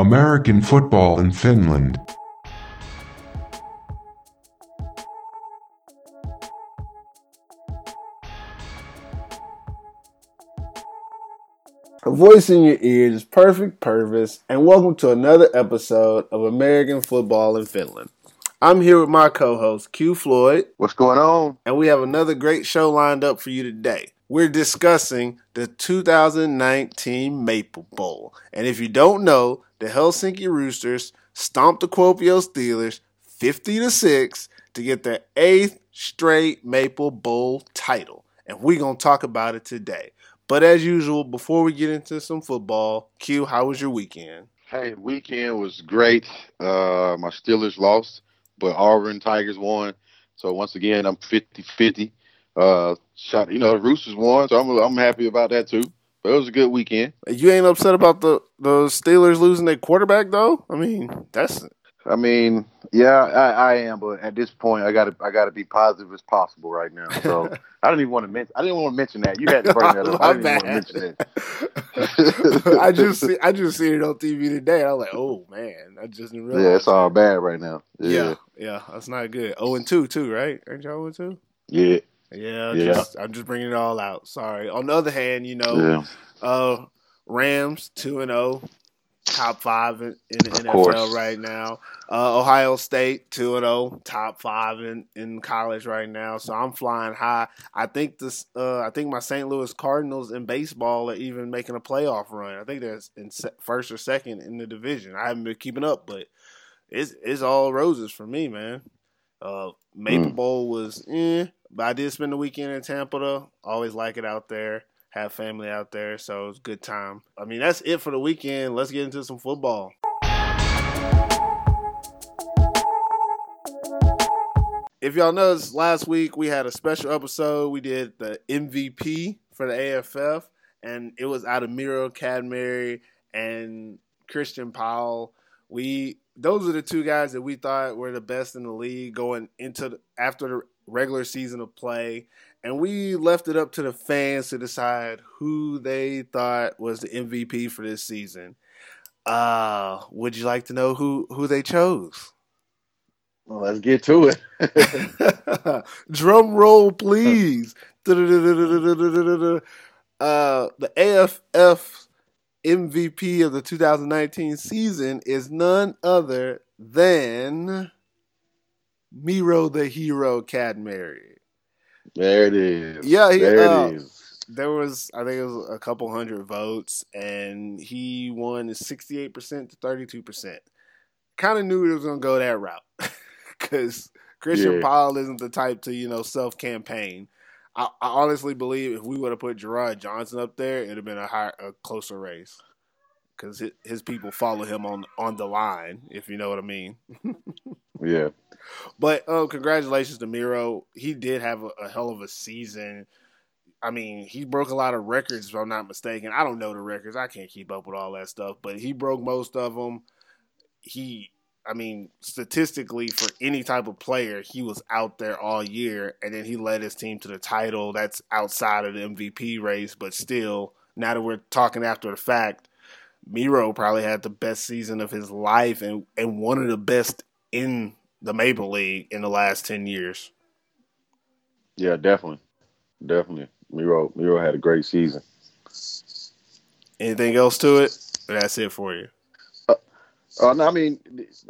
American football in Finland. A voice in your ears is perfect purpose, and welcome to another episode of American Football in Finland. I'm here with my co-host Q Floyd, What's going on? and we have another great show lined up for you today. We're discussing the 2019 Maple Bowl, and if you don't know, the Helsinki Roosters stomped the Kuopio Steelers 50 to six to get their eighth straight Maple Bowl title, and we're gonna talk about it today. But as usual, before we get into some football, Q, how was your weekend? Hey, weekend was great. Uh, my Steelers lost, but Auburn Tigers won. So once again, I'm 50-50. Uh, shot, you know, the Roosters won, so I'm I'm happy about that too. But it was a good weekend. You ain't upset about the the Steelers losing their quarterback though? I mean, that's I mean, yeah, I, I am, but at this point, I gotta I gotta be positive as possible right now. So I didn't even want to mention. I didn't want to mention that. You had to bring that up. I didn't want to mention that. I just see, I just seen it on TV today. I was like, oh man, I just didn't realize. Yeah, it's all bad right now. yeah, Yeah, yeah, that's not good. Oh and two too, right? Aren't y'all oh and two? yeah, Yeah, Yeah. Just, I'm just bringing it all out. Sorry. On the other hand, you know, yeah. uh, Rams two and zero, top five in, in the Of NFL course. right now. Uh, Ohio State two and zero, top five in, in college right now. So I'm flying high. I think this. Uh, I think my St. Louis Cardinals in baseball are even making a playoff run. I think they're in se- first or second in the division. I haven't been keeping up, but it's it's all roses for me, man. Uh, Maple Mm. Bowl was, eh, but I did spend the weekend in Tampa. Though, always like it out there. Have family out there, so it's good time. I mean, that's it for the weekend. Let's get into some football. If y'all noticed, last week we had a special episode. We did the MVP for the AFF, and it was out of Miro Cadmary and Christian Powell. We those are the two guys that we thought were the best in the league going into the, after the regular season of play, and we left it up to the fans to decide who they thought was the MVP for this season. Uh, would you like to know who who they chose? Well, let's get to it. Drum roll, please. uh, the AFF MVP of the 2019 season is none other than Miro the Hero Cadmary. There it is. Yeah, he- there uh, it is. There was, I think it was a couple hundred votes, and he won 68% to 32%. Kind of knew it was going to go that route because Christian Yeah. Powell isn't the type to, you know, self campaign. I, I honestly believe if we would have put Gerard Johnson up there, it'd have been a higher, a closer race because his, his people follow him on on the line, if you know what I mean. Yeah. But um, congratulations to Miro. He did have a, a hell of a season. I mean, he broke a lot of records, if I'm not mistaken. I don't know the records. I can't keep up with all that stuff, but he broke most of them. He, I mean, statistically, for any type of player, he was out there all year, and then he led his team to the title. That's outside of the MVP race, but still, now that we're talking after the fact, Miro probably had the best season of his life and, and one of the best in the Maple League in the last 10 years. Yeah, definitely. Definitely. Miro Miro had a great season. Anything else to it? That's it for you. Uh, no, I mean,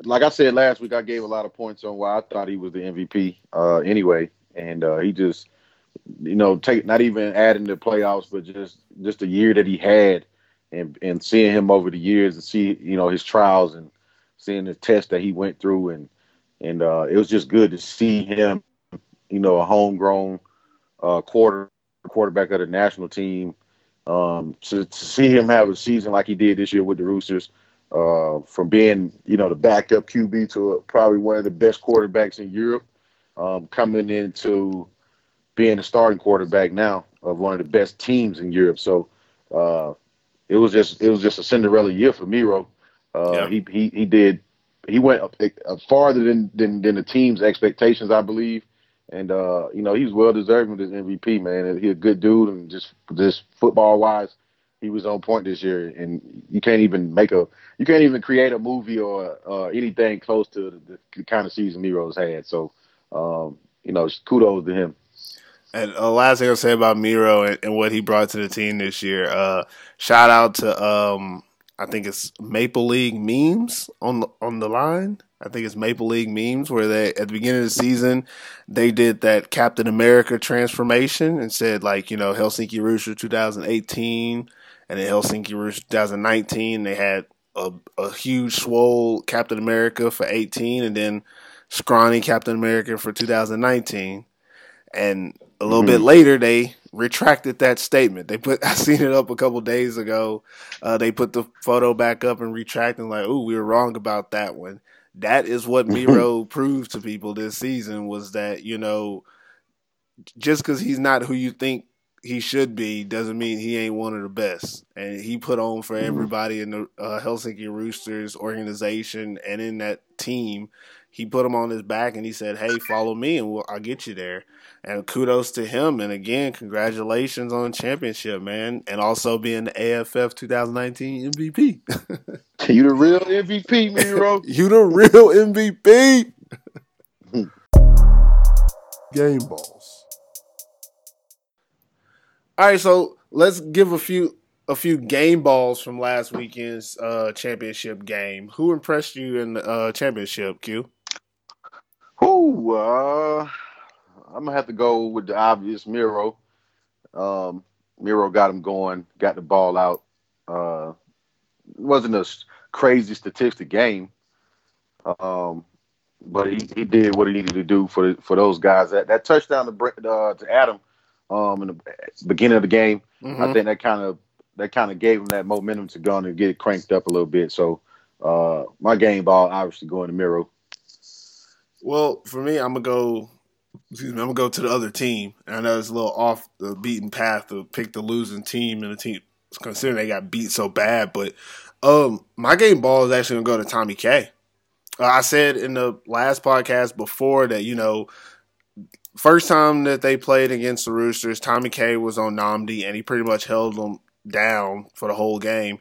like I said last week, I gave a lot of points on why I thought he was the MVP. Uh, anyway, and uh, he just, you know, take not even adding the playoffs, but just just the year that he had, and and seeing him over the years and see, you know, his trials and seeing the test that he went through, and and uh, it was just good to see him, you know, a homegrown uh, quarter quarterback of the national team. Um, to, to see him have a season like he did this year with the Roosters uh, from being, you know, the backup QB to a, probably one of the best quarterbacks in Europe, um, coming into being the starting quarterback now of one of the best teams in Europe. So uh, it was just it was just a Cinderella year for Miro. Uh, Yeah. He he he did he went up, uh, farther than, than than the team's expectations, I believe. And uh, you know, he's well deserving of this MVP, man. He's a good dude and just just football wise, he was on point this year, and you can't even make a you can't even create a movie or uh, anything close to the, the, kind of season Miro's had. So, um, you know, kudos to him. And the uh, last thing I'll say about Miro and, and, what he brought to the team this year, uh, shout out to um, I think it's Maple League memes on the, on the line. I think it's Maple League memes where they at the beginning of the season they did that Captain America transformation and said like you know Helsinki Rooster 2018 and then Helsinki Rooster 2019 they had a, a huge swole Captain America for 18 and then scrawny Captain America for 2019 and a little mm-hmm. bit later they retracted that statement. They put I seen it up a couple days ago. Uh, they put the photo back up and retracting like, "Oh, we were wrong about that one." That is what Miro proved to people this season was that you know, just because he's not who you think he should be doesn't mean he ain't one of the best. And he put on for mm-hmm. everybody in the uh, Helsinki Roosters organization and in that team. He put him on his back and he said, "Hey, follow me, and we'll, I'll get you there." And kudos to him. And again, congratulations on championship, man, and also being the AFF 2019 MVP. you the real MVP, Miro. you the real MVP. Game balls. All right, so let's give a few a few game balls from last weekend's uh, championship game. Who impressed you in the uh, championship, Q? Who? Uh, I'm gonna have to go with the obvious Miro. Um, Miro got him going, got the ball out. Uh, it wasn't a crazy statistic game, um, but he, he did what he needed to do for for those guys. That that touchdown to uh, to Adam um, in the beginning of the game. Mm-hmm. I think that kind of that kind of gave him that momentum to go and get it cranked up a little bit. So uh, my game ball obviously going to Miro. Well, for me, I'm gonna go. Excuse me, I'm gonna go to the other team. And I know it's a little off the beaten path to pick the losing team and the team considering they got beat so bad. But um, my game ball is actually gonna go to Tommy K. Uh, I said in the last podcast before that you know first time that they played against the Roosters, Tommy K was on Nnamdi, and he pretty much held them down for the whole game.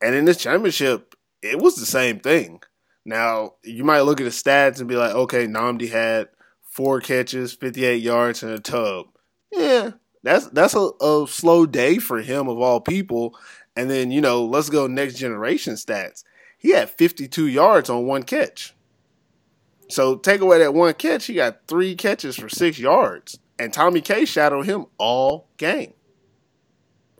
And in this championship, it was the same thing. Now, you might look at the stats and be like, okay, Nnamdi had four catches, 58 yards, and a tub. Yeah, that's that's a, a slow day for him of all people. And then, you know, let's go next generation stats. He had 52 yards on one catch. So take away that one catch, he got three catches for six yards. And Tommy K shadowed him all game.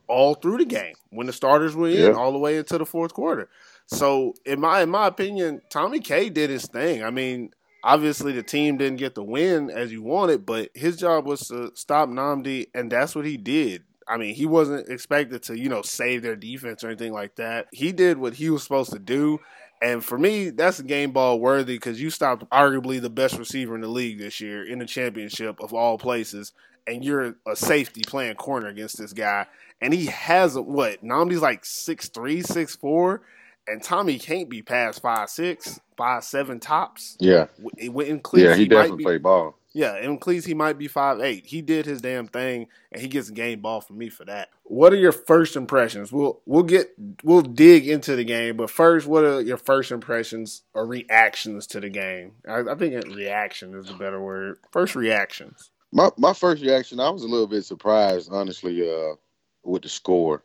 All through the game. When the starters were in, yeah. all the way into the fourth quarter. So in my in my opinion, Tommy K did his thing. I mean, obviously the team didn't get the win as you wanted, but his job was to stop Nnamdi, and that's what he did. I mean, he wasn't expected to, you know, save their defense or anything like that. He did what he was supposed to do, and for me, that's a game ball worthy because you stopped arguably the best receiver in the league this year in the championship of all places, and you're a safety playing corner against this guy. And he has a, what? Nnamdi's like six three, six four, and Tommy can't be past five six, five seven tops. Yeah, in Cleats, yeah, he, he definitely be, played ball. Yeah, in Cleats he might be five eight. He did his damn thing, and he gets a game ball for me for that. What are your first impressions? We'll we'll get we'll dig into the game, but first, what are your first impressions or reactions to the game? I, I think reaction is the better word. First reactions. My my first reaction, I was a little bit surprised, honestly, uh, with the score.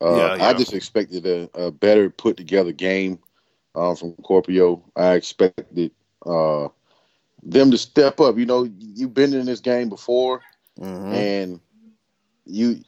Uh, yeah, yeah. I just expected a, a better put together game uh, from Kuopio. I expected uh, them to step up. You know, you've been in this game before, mm-hmm. and you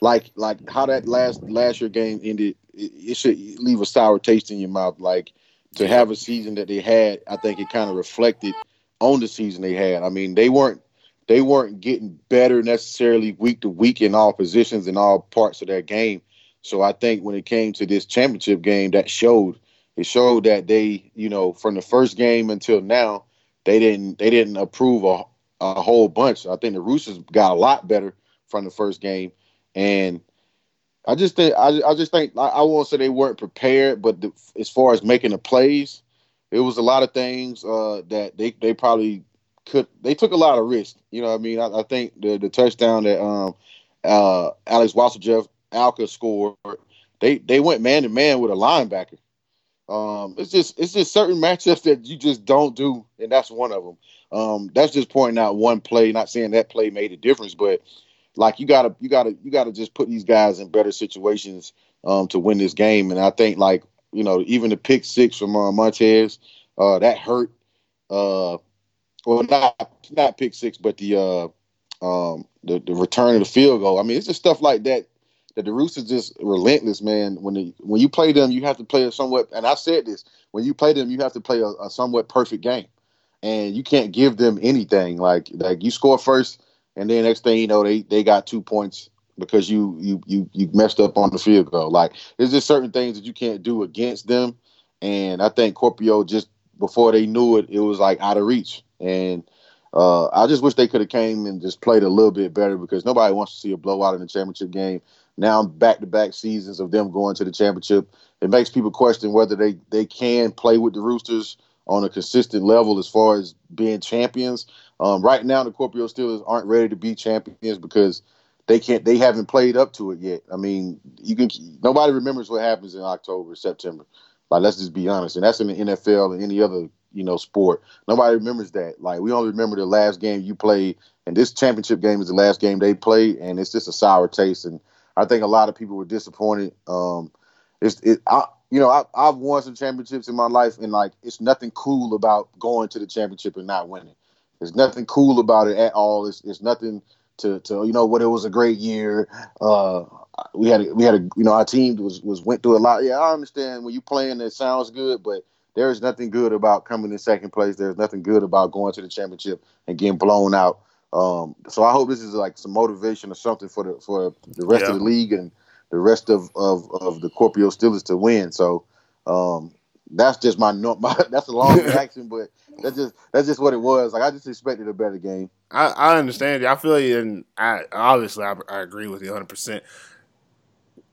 like like how that last last year game ended. It, it, should leave a sour taste in your mouth. Like to have a season that they had, I think it kind of reflected on the season they had. I mean, they weren't they weren't getting better necessarily week to week in all positions in all parts of that game. So I think when it came to this championship game, that showed it showed that they, you know, from the first game until now, they didn't they didn't approve a, a whole bunch. I think the Roosters got a lot better from the first game, and I just think I, I just think I, I won't say they weren't prepared, but the, as far as making the plays, it was a lot of things uh, that they they probably could. They took a lot of risks. You know, what I mean, I, I think the the touchdown that um, uh, Alex Wasserjeff Alka scored. They they went man to man with a linebacker. Um, it's just it's just certain matchups that you just don't do, and that's one of them. Um, that's just pointing out one play. Not saying that play made a difference, but like you gotta you gotta you gotta just put these guys in better situations um, to win this game. And I think like you know even the pick six from uh, Montez uh, that hurt. Uh, well, not not pick six, but the uh, um, the the return of the field goal. I mean, it's just stuff like that that the Roosters just relentless, man. When the, when you play them, you have to play a somewhat. And I said this: when you play them, you have to play a, a somewhat perfect game, and you can't give them anything. Like like you score first, and then next thing you know, they they got two points because you you you you messed up on the field goal. Like there's just certain things that you can't do against them, and I think Kuopio just before they knew it, it was like out of reach. And uh, I just wish they could have came and just played a little bit better because nobody wants to see a blowout in the championship game now back to back seasons of them going to the championship. It makes people question whether they, they can play with the Roosters on a consistent level as far as being champions. Um, right now, the Kuopio Steelers aren't ready to be champions because they can't. They haven't played up to it yet. I mean, you can. Nobody remembers what happens in October, September. Like, let's just be honest, and that's in the NFL and any other you know sport. Nobody remembers that. Like, we only remember the last game you played, and this championship game is the last game they played, and it's just a sour taste. And I think a lot of people were disappointed. Um, it's it, I, you know, I, I've won some championships in my life, and like, it's nothing cool about going to the championship and not winning. There's nothing cool about it at all. It's, it's nothing to, to you know what it was a great year. Uh, we had a, we had a you know our team was was went through a lot. Yeah, I understand when you playing it sounds good, but there is nothing good about coming in second place. There's nothing good about going to the championship and getting blown out. Um, so I hope this is like some motivation or something for the for the rest yeah. of the league and the rest of, of, of the Kuopio Steelers to win. So um, that's just my, my that's a long reaction, but that's just that's just what it was. Like I just expected a better game. I, I understand you. I feel you, and I obviously I, I agree with you 100. percent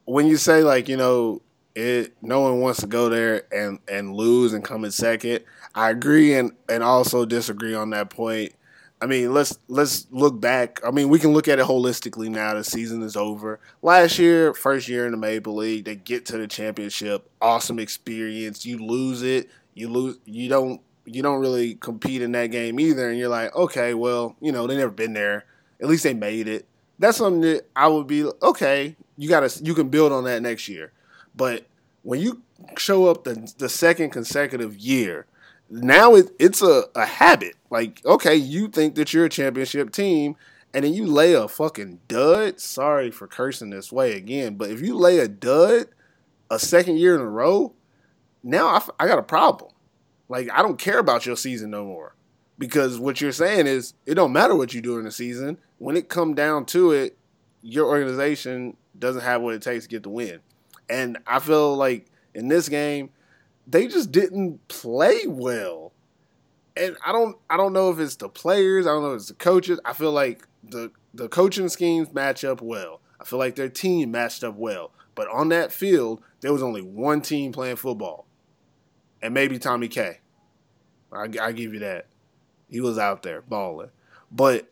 When you say like you know it, no one wants to go there and and lose and come in second. I agree and and also disagree on that point. I mean, let's let's look back. I mean, we can look at it holistically now. The season is over. Last year, first year in the Maple League, they get to the championship. Awesome experience. You lose it, you lose. You don't. You don't really compete in that game either. And you're like, okay, well, you know, they never been there. At least they made it. That's something that I would be okay. You gotta. You can build on that next year. But when you show up the the second consecutive year now it, it's a, a habit. Like, okay, you think that you're a championship team, and then you lay a fucking dud. Sorry for cursing this way again, but if you lay a dud a second year in a row, now I, I got a problem. Like, I don't care about your season no more. Because what you're saying is, it don't matter what you do in the season. When it come down to it, your organization doesn't have what it takes to get the win. And I feel like in this game, they just didn't play well. And I don't I don't know if it's the players, I don't know if it's the coaches. I feel like the the coaching schemes match up well. I feel like their team matched up well. But on that field, there was only one team playing football. And maybe Tommy K. I, I give you that. He was out there balling. But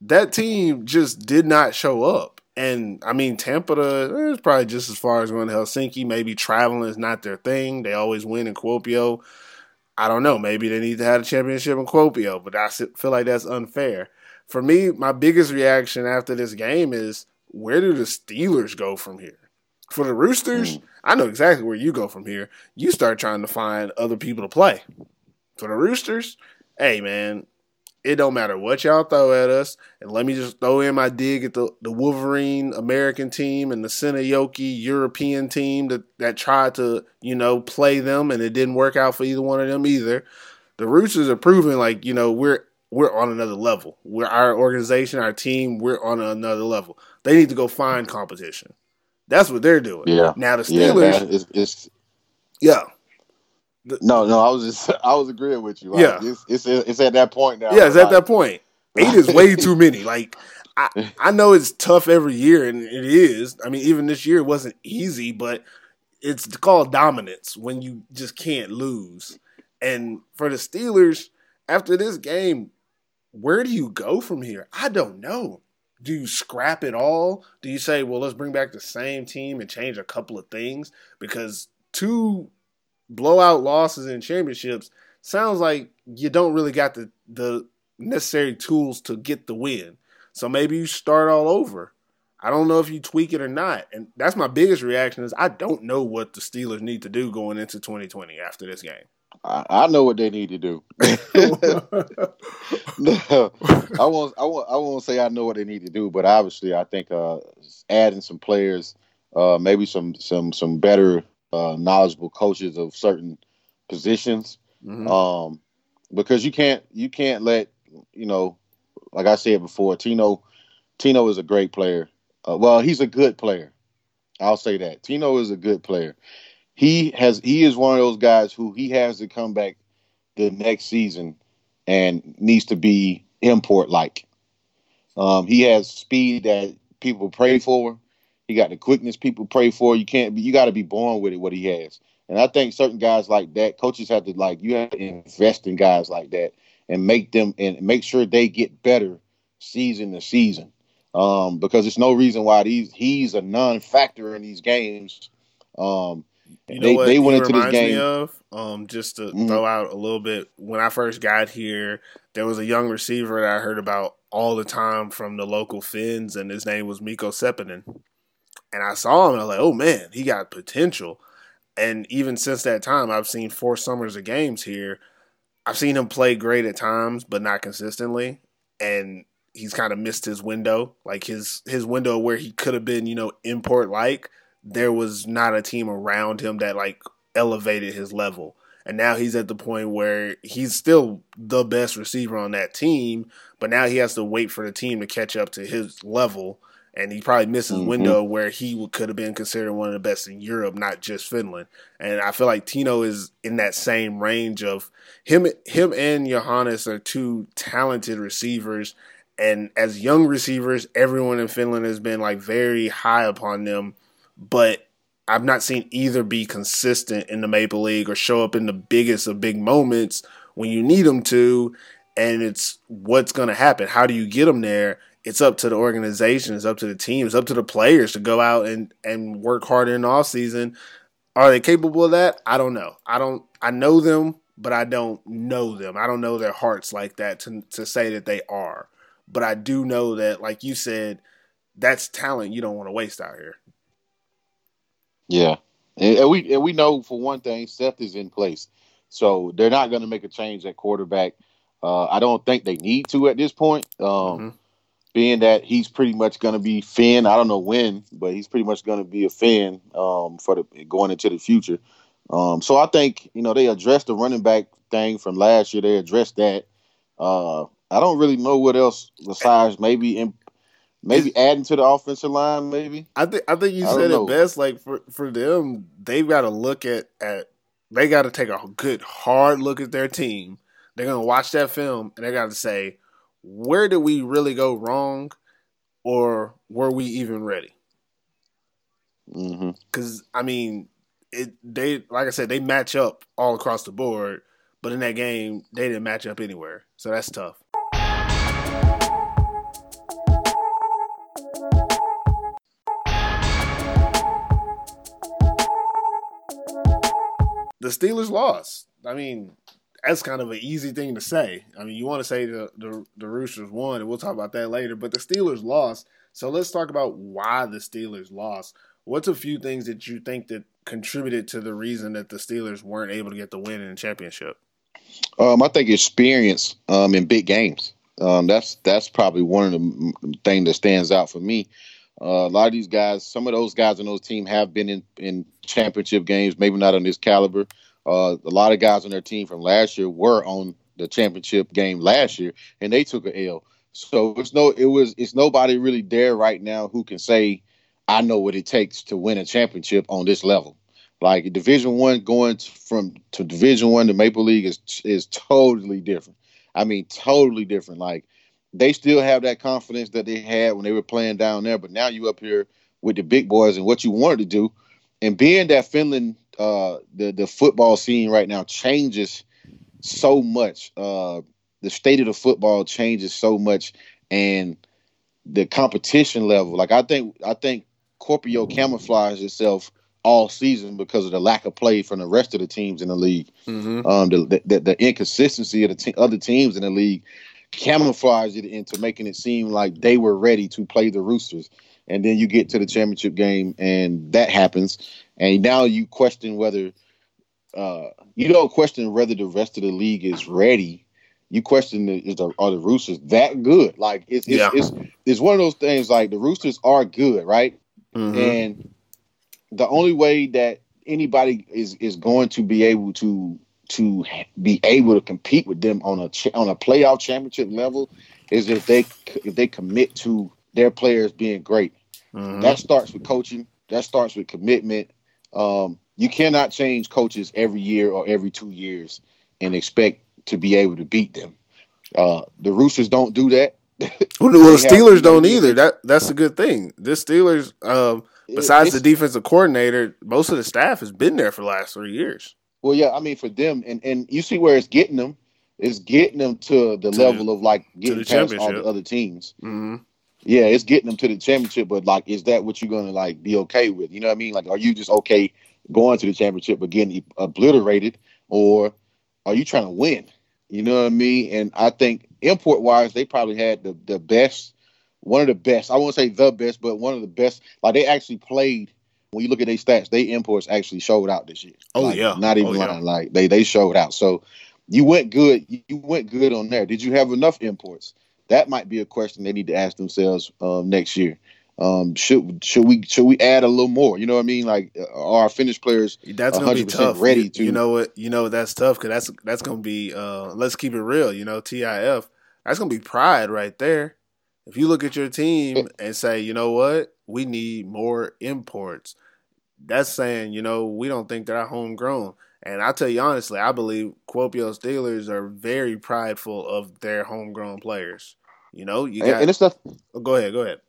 that team just did not show up. And I mean, Tampa is probably just as far as going to Helsinki. Maybe traveling is not their thing. They always win in Kuopio. I don't know. Maybe they need to have a championship in Kuopio, but I feel like that's unfair. For me, my biggest reaction after this game is where do the Steelers go from here? For the Roosters, mm. I know exactly where you go from here. You start trying to find other people to play. For the Roosters, hey man, it don't matter what y'all throw at us. And let me just throw in my dig at the, the Wolverine American team and the Seinäjoki European team that, that tried to, you know, play them and it didn't work out for either one of them either. The Roosters are proving like, you know, we're we're on another level. We're our organization, our team, we're on another level. They need to go find competition. That's what they're doing. Yeah. Now the Steelers yeah, it's, it's, yeah. The, no, no, I was just I was agreeing with you. Like, yeah, it's, it's it's at that point now. Yeah, it's like, at that point. Eight is way too many. Like I I know it's tough every year, and it is. I mean, even this year it wasn't easy, but it's called dominance when you just can't lose. And for the Steelers, after this game, where do you go from here? I don't know. do you scrap it all? Do you say, well, let's bring back the same team and change a couple of things? Because two blowout losses in championships sounds like you don't really got the the necessary tools to get the win. So maybe you start all over. I don't know if you tweak it or not. And that's my biggest reaction is I don't know what the Steelers need to do going into 2020 after this game. I, I know what they need to do. no, I won't. I won't. I won't say I know what they need to do, but obviously, I think uh, adding some players, uh, maybe some some some better uh, knowledgeable coaches of certain positions, mm-hmm. um, because you can't you can't let you know, like I said before, Tino Tino is a great player. Uh, well, he's a good player. I'll say that Tino is a good player he has he is one of those guys who he has to come back the next season and needs to be import like. Um, he has speed that people pray for. He got the quickness people pray for. You can't be, you got to be born with it. What he has, and I think certain guys like that, coaches have to like you have to invest in guys like that and make them and make sure they get better season to season. Um, because there's no reason why these he's a non-factor in these games. Um, you know they, what they went into this game. of um, just to mm-hmm. throw out a little bit. When I first got here, there was a young receiver that I heard about all the time from the local Finns, and his name was Mikko Seppänen. And I saw him, and I was like, "Oh man, he got potential." And even since that time, I've seen four summers of games here. I've seen him play great at times, but not consistently. And he's kind of missed his window, like his his window where he could have been, you know, import like there was not a team around him that like elevated his level. And now he's at the point where he's still the best receiver on that team, but now he has to wait for the team to catch up to his level. And he probably misses mm-hmm. window where he could have been considered one of the best in Europe, not just Finland. And I feel like Tino is in that same range of him. Him and Johannes are two talented receivers, and as young receivers, everyone in Finland has been like very high upon them but I've not seen either be consistent in the Maple League or show up in the biggest of big moments when you need them to. And it's what's going to happen. How do you get them there? It's up to the organization. It's up to the team. It's up to the players to go out and, and work hard in the off season. Are they capable of that? I don't know. I don't. I know them, but I don't know them. I don't know their hearts like that to to say that they are. But I do know that, like you said, that's talent you don't want to waste out here. Yeah, and, we and we know for one thing, Seth is in place, so they're not going to make a change at quarterback. Uh, I don't think they need to at this point, um, mm-hmm. Being that he's pretty much going to be Finn. I don't know when, but he's pretty much going to be a Finn um, for the going into the future. Um, so I think you know they addressed the running back thing from last year. They addressed that. Uh, I don't really know what else besides maybe in, Maybe adding to the offensive line, maybe. I think I think you I said it best. Like for for them, they've got to look at at they got to take a good hard look at their team. They're gonna watch that film and they got to say, where did we really go wrong, or were we even ready? Because mm-hmm. I mean, it they like I said they match up all across the board, but in that game they didn't match up anywhere, so that's tough. the Steelers lost. I mean, that's kind of an easy thing to say. I mean, you want to say the, the, the Roosters won, and we'll talk about that later. But the Steelers lost. So let's talk about why the Steelers lost. What's a few things that you think that contributed to the reason that the Steelers weren't able to get the win in the championship? Um, I think experience um, in big games. Um, that's that's probably one of the thing that stands out for me. Uh, a lot of these guys, some of those guys on those team have been in, in championship games, maybe not on this caliber. Uh, a lot of guys on their team from last year were on the championship game last year, and they took an L. So it's no, it was it's nobody really there right now who can say, I know what it takes to win a championship on this level. Like Division One going from to Division One to Maple League is is totally different. I mean, totally different. Like they still have that confidence that they had when they were playing down there. But now you up here with the big boys and what you wanted to do, and being that Finland, uh, the the football scene right now changes so much. Uh, the state of the football changes so much, and the competition level. Like I think I think Kuopio camouflaged itself all season because of the lack of play from the rest of the teams in the league. Mm-hmm. Um, the, the the inconsistency of the te- other teams in the league camouflaged it into making it seem like they were ready to play the Roosters. And then you get to the championship game, and that happens, and now you question whether uh, you don't question whether the rest of the league is ready. You question the, is the, are the Roosters that good? Like it's it's, Yeah. it's it's one of those things. Like the Roosters are good, right? Mhm. and the only way that anybody is is going to be able to to be able to compete with them on a ch- on a playoff championship level is if they if they commit to their players being great. Mhm. That starts with coaching. That starts with commitment. Um, you cannot change coaches every year or every two years and expect to be able to beat them. Uh, the Roosters don't do that. Well, the Steelers don't either. That that's a good thing. This Steelers, um, besides the defensive coordinator, most of the staff has been there for the last three years. Well, yeah, I mean for them, and and you see where it's getting them. It's getting them to the To level of like getting the past all the other teams. hmm Yeah, it's getting them to the championship, but like, is that what you're gonna like be okay with? You know what I mean? Like, are you just okay going to the championship but getting obliterated, or are you trying to win? You know what I mean? And I think import wise, they probably had the the best, one of the best. I won't say the best, but one of the best. Like they actually played. When you look at their stats, they imports actually showed out this year. Oh, Like, yeah. not even Oh, yeah. Like they they showed out. So you went good. You went good on there. Did you have enough imports? That might be a question they need to ask themselves um, next year. Um, should should we should we add a little more? You know what I mean? Like uh, are our Finnish players? That's gonna be 100% tough. ready you, to- you know what? You know that's tough because that's that's gonna be. Uh, let's keep it real. You know, TIF. That's gonna be pride right there. If you look at your team and say, you know what, we need more imports. That's saying, you know, we don't think they're homegrown. And I'll tell you honestly, I believe Kuopio Steelers are very prideful of their homegrown players. You know, you And, got. and it's not oh, go ahead, go ahead.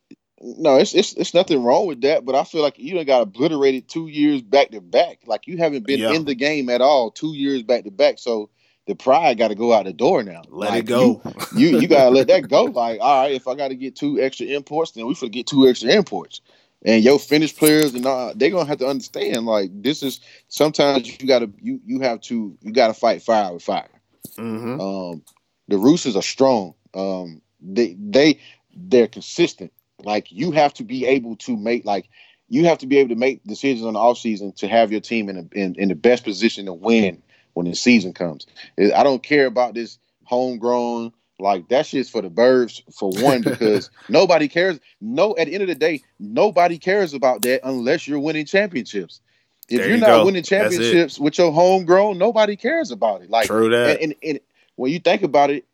no, it's, it's it's nothing wrong with that. But I feel like you done got obliterated two years back to back. Like you haven't been Yeah. in the game at all two years back to back. So the pride got to go out the door now. Let Like, it go. You you, you got to let that go. Like all right, if I got to get two extra imports, then we forget two extra imports. And your Finnish players and all, they're gonna have to understand like this is sometimes you gotta you you have to you gotta fight fire with fire. hmm Um, the Roosters are strong. Um, they they they're consistent. Like you have to be able to make like you have to be able to make decisions on the offseason to have your team in, a, in in the best position to win when the season comes. I don't care about this homegrown like that shit's for the birds for one because nobody cares. No, at the end of the day, nobody cares about that unless you're winning championships. If There you're you not go. winning championships with your homegrown, nobody cares about it. Like True that. and, and, and when you think about it,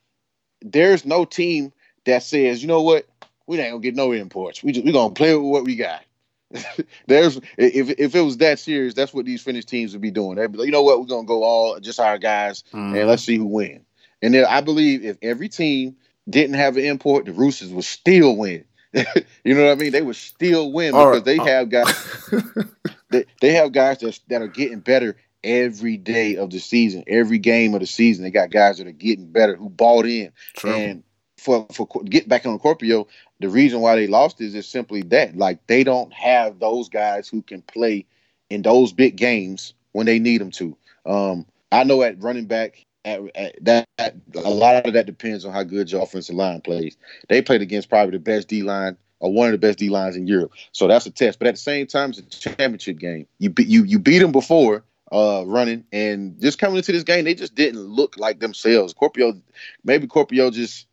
there's no team that says, you know what, we ain't gonna get no imports. We just we gonna play with what we got. there's if if it was that serious, that's what these Finnish teams would be doing. They'd be like, you know what, we're gonna go all just our guys Mhm. and let's see who wins. And then I believe if every team didn't have an import, the Roosters would still win. you know what I mean? They would still win All because right. they have guys they, they have guys that, that are getting better every day of the season, every game of the season. They got guys that are getting better who bought in. True. And for for get back on Kuopio, the reason why they lost is just simply that like they don't have those guys who can play in those big games when they need them to. Um, I know at running back. At, at that, a lot of that depends on how good your offensive line plays. They played against probably the best D line or one of the best D lines in Europe, so that's a test. But at the same time, it's a championship game. You beat you you beat them before uh, running, and just coming into this game, they just didn't look like themselves. Kuopio, maybe Kuopio just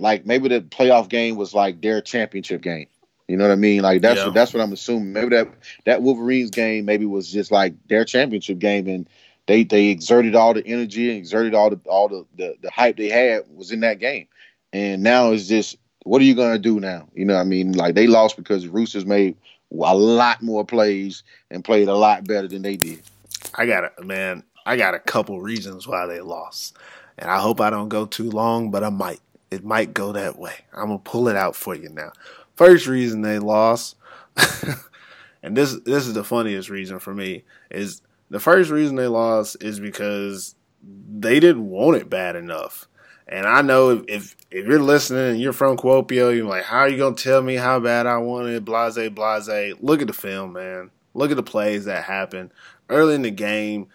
like maybe the playoff game was like their championship game. You know what I mean? Like that's Yeah. what that's what I'm assuming. Maybe that that Wolverines game maybe was just like their championship game, and they they exerted all the energy and exerted all the all the the, the hype they had was in that game. And now it's just what are you gonna do now? You know what I mean? Like they lost because Roosters made a lot more plays and played a lot better than they did. I got a man. I got a couple reasons why they lost, and I hope I don't go too long, but I might. It might go that way. I'm gonna pull it out for you now. First reason they lost, and this this is the funniest reason for me is the first reason they lost is because they didn't want it bad enough. And I know if, if, if you're listening and you're from Kuopio, you're like, how are you gonna tell me how bad I want it? Blase, blase. Look at the film, man. Look at the plays that happened early in the game.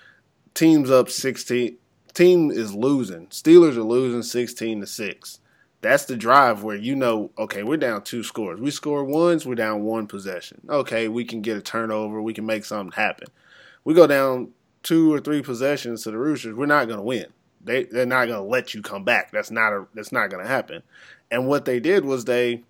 Teams up sixteen. Team is losing. Steelers are losing sixteen to six. That's the drive where you know, okay, we're down two scores. We score ones, we're down one possession. Okay, we can get a turnover. We can make something happen. We go down two or three possessions to the Roosters. We're not going to win. They they're not going to let you come back. That's not a that's not going to happen. And what they did was they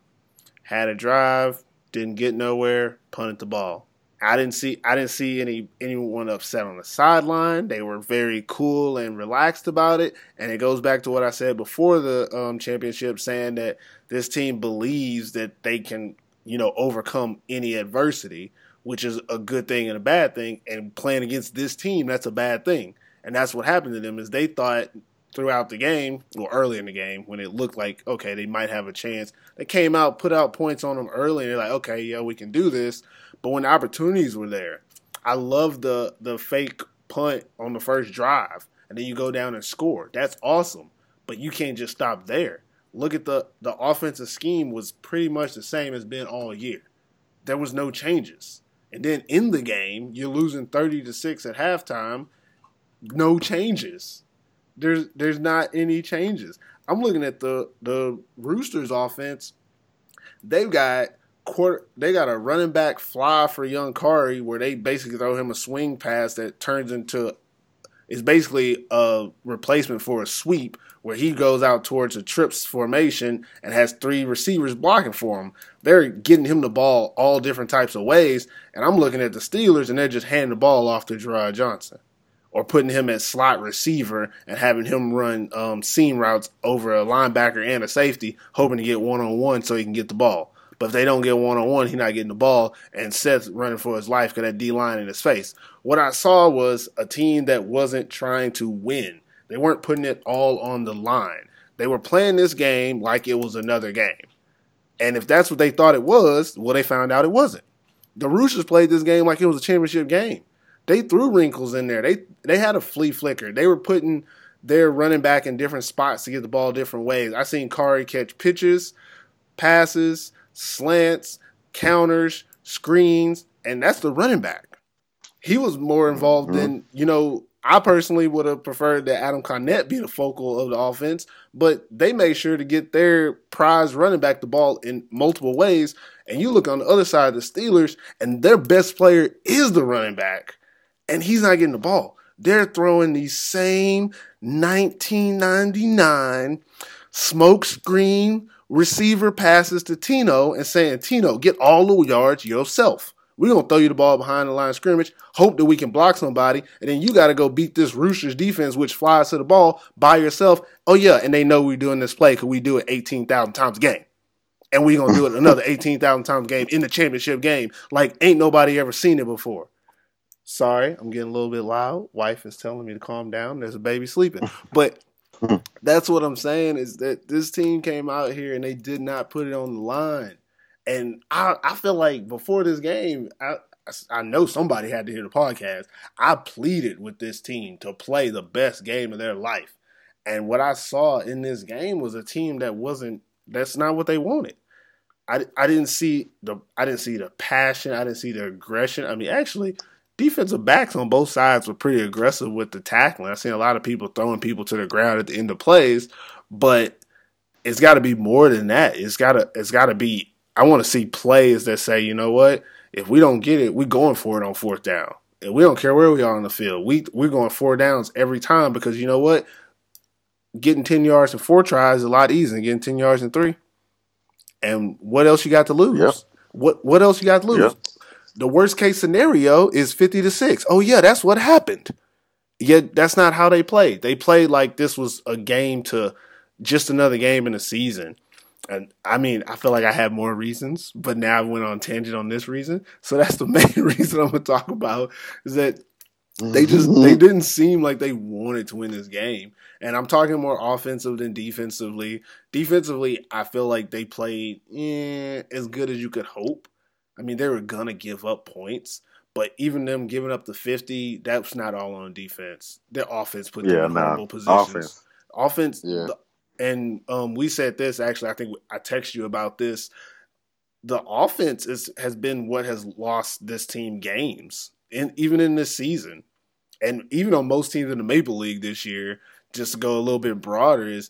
had a drive, didn't get nowhere, punted the ball. I didn't see I didn't see any anyone upset on the sideline. They were very cool and relaxed about it. And it goes back to what I said before the um, championship, saying that this team believes that they can, you know, overcome any adversity, which is a good thing and a bad thing. And playing against this team, that's a bad thing. And that's what happened to them is they thought throughout the game, or early in the game, when it looked like okay they might have a chance, they came out, put out points on them early, and they're like, okay, yeah, we can do this. But when the opportunities were there, I love the the fake punt on the first drive, and then you go down and score. That's awesome. But you can't just stop there. Look at the the offensive scheme was pretty much the same as been all year. There was no changes. And then in the game, you're losing 30 to 6 at halftime, no changes. There's there's not any changes. I'm looking at the the Roosters offense. They've got quarter, they got a running back fly for young Kari where they basically throw him a swing pass that turns into is basically a replacement for a sweep where he goes out towards a trips formation and has three receivers blocking for him. They're getting him the ball all different types of ways, and I'm looking at the Steelers and they're just handing the ball off to Gerard Johnson or putting him at slot receiver and having him run um, seam routes over a linebacker and a safety, hoping to get one on one so he can get the ball. But if they don't get one on one, he's not getting the ball, and Seth's running for his life because that D line in his face. What I saw was a team that wasn't trying to win. They weren't putting it all on the line. They were playing this game like it was another game. And if that's what they thought it was, well, they found out it wasn't. The Roosters played this game like it was a championship game. They threw wrinkles in there. They they had a flea flicker. They were putting their running back in different spots to get the ball different ways. I seen Kari catch pitches, passes, slants, counters, screens, and that's the running back. He was more involved mm-hmm. than, you know, I personally would have preferred that Adam Carnett be the focal of the offense, but they made sure to get their prize running back the ball in multiple ways. And you look on the other side of the Steelers, and their best player is the running back, and he's not getting the ball. They're throwing these same 1999 smoke screen receiver passes to Tino and saying, Tino, get all the yards yourself. We're going to throw you the ball behind the line of scrimmage, hope that we can block somebody, and then you got to go beat this Roosters defense, which flies to the ball by yourself. Oh, yeah, and they know we're doing this play because we do it 18,000 times a game. And we're going to do it another 18,000 times a game in the championship game like ain't nobody ever seen it before. Sorry, I'm getting a little bit loud. Wife is telling me to calm down. There's a baby sleeping. But that's what I'm saying is that this team came out here and they did not put it on the line. And I, I feel like before this game, I, I know somebody had to hear the podcast. I pleaded with this team to play the best game of their life. And what I saw in this game was a team that wasn't that's not what they wanted. I, I didn't see the I didn't see the passion, I didn't see the aggression. I mean, actually, defensive backs on both sides were pretty aggressive with the tackling. I've seen a lot of people throwing people to the ground at the end of plays, but it's got to be more than that. It's got to it's got to be. I want to see plays that say, you know what, if we don't get it, we're going for it on fourth down, and we don't care where we are on the field. We we're going four downs every time because you know what, getting ten yards in four tries is a lot easier than getting ten yards in three. And what else you got to lose? Yep. What what else you got to lose? Yep. The worst case scenario is 50 to 6. Oh, yeah, that's what happened. Yet that's not how they played. They played like this was a game to just another game in the season. And I mean, I feel like I have more reasons, but now I went on tangent on this reason. So that's the main reason I'm gonna talk about is that they just mm-hmm. they didn't seem like they wanted to win this game. And I'm talking more offensive than defensively. Defensively, I feel like they played eh, as good as you could hope. I mean, they were gonna give up points, but even them giving up the fifty, that's not all on defense. Their offense put them yeah, in nah, horrible positions. Offense, offense. Yeah. The, and um, we said this actually. I think I texted you about this. The offense is has been what has lost this team games, and even in this season, and even on most teams in the Maple League this year. Just to go a little bit broader, is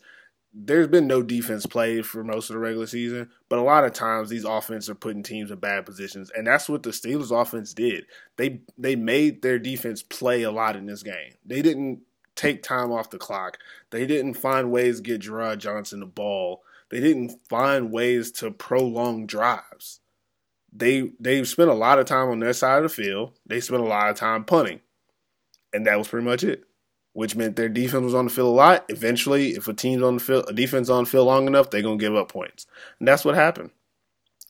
there's been no defense played for most of the regular season, but a lot of times these offenses are putting teams in bad positions, and that's what the Steelers offense did. They they made their defense play a lot in this game. They didn't take time off the clock. They didn't find ways to get Jerrod Johnson the ball. They didn't find ways to prolong drives. They they spent a lot of time on their side of the field. They spent a lot of time punting. And that was pretty much it. Which meant their defense was on the field a lot. Eventually, if a team's on the field, a defense on the field long enough, they're gonna give up points. And that's what happened.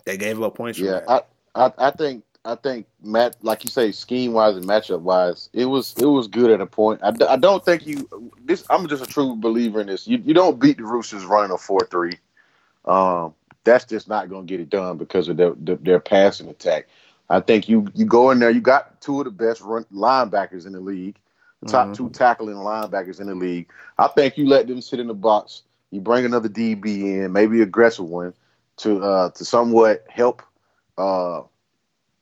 They gave up points. Yeah, I, I I think I think Matt, like you say, scheme wise and matchup wise, it was it was good at a point. I, I don't think you this. I'm just a true believer in this. You you don't beat the Roosters running a four three. Um, that's just not going to get it done because of their, their, their passing attack. I think you you go in there. You got two of the best run linebackers in the league, the top mm-hmm. two tackling linebackers in the league. I think you let them sit in the box. You bring another DB in, maybe aggressive one, to uh, to somewhat help uh,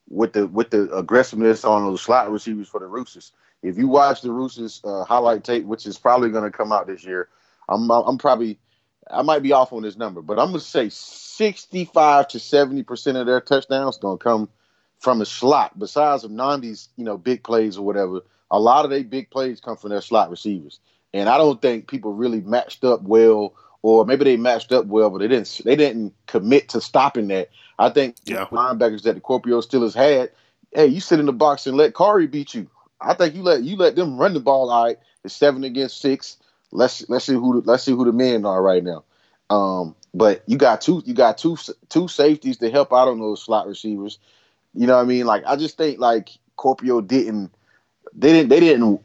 with the with the aggressiveness on those slot receivers for the Roosters. If you watch the Roosters uh, highlight tape, which is probably going to come out this year, I'm I'm probably I might be off on this number, but I'm going to say 65 to 70 percent of their touchdowns going to come from the slot. Besides of Nnamdi's you know big plays or whatever, a lot of their big plays come from their slot receivers, and I don't think people really matched up well or maybe they matched up well, but they didn't they didn't commit to stopping that. I think yeah. linebackers that the Kuopio Steelers had, hey, you sit in the box and let Kari beat you. I think you let you let them run the ball all right. It's seven against six. Let's let's see who let's see who the men are right now. Um, but you got two you got two two safeties to help out on those slot receivers. You know what I mean? Like I just think like Kuopio didn't they didn't they didn't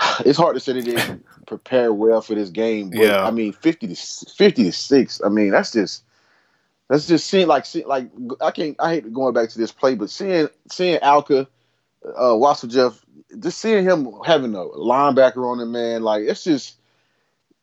it's hard to say they didn't prepare well for this game. But, yeah. I mean, fifty to fifty to six. I mean, that's just that's just seeing like see, like I can't. I hate going back to this play, but seeing seeing Alka, uh, Wasseljeff, just seeing him having a linebacker on him, man, like it's just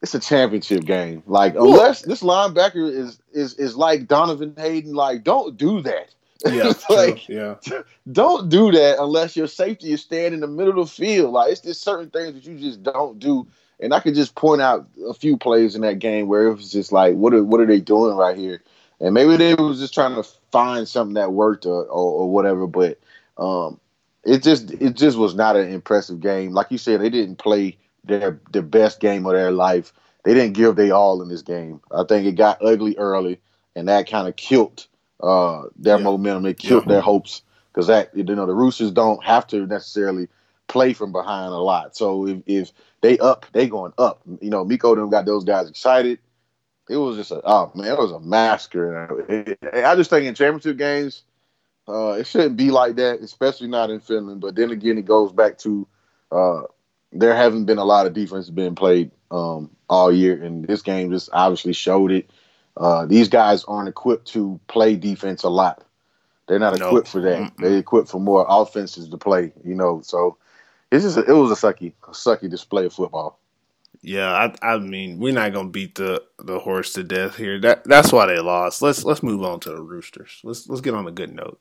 it's a championship game. Like unless this linebacker is is is like Donovan Hayden, like don't do that. Yeah, like yeah. Don't do that unless your safety is standing in the middle of the field. Like it's just certain things that you just don't do. And I could just point out a few plays in that game where it was just like, what are what are they doing right here? And maybe they was just trying to find something that worked or or, or whatever. But um, it just it just was not an impressive game. Like you said, they didn't play their their best game of their life. They didn't give they all in this game. I think it got ugly early, and that kind of killed uh, their yeah. momentum. It killed yeah. their hopes because that you know the Roosters don't have to necessarily play from behind a lot. So if, if they up, they going up. You know, Miko them got those guys excited. It was just a oh man, it was a massacre. I just think in championship games, uh, it shouldn't be like that, especially not in Finland. But then again, it goes back to uh, there haven't been a lot of defense being played um, all year, and this game just obviously showed it. Uh, these guys aren't equipped to play defense a lot. They're not nope. equipped for that. Mm-mm. They're equipped for more offenses to play. You know, so it's just a, it was a sucky, a sucky display of football. Yeah, I, I mean, we're not gonna beat the, the horse to death here. That that's why they lost. Let's let's move on to the Roosters. Let's let's get on a good note.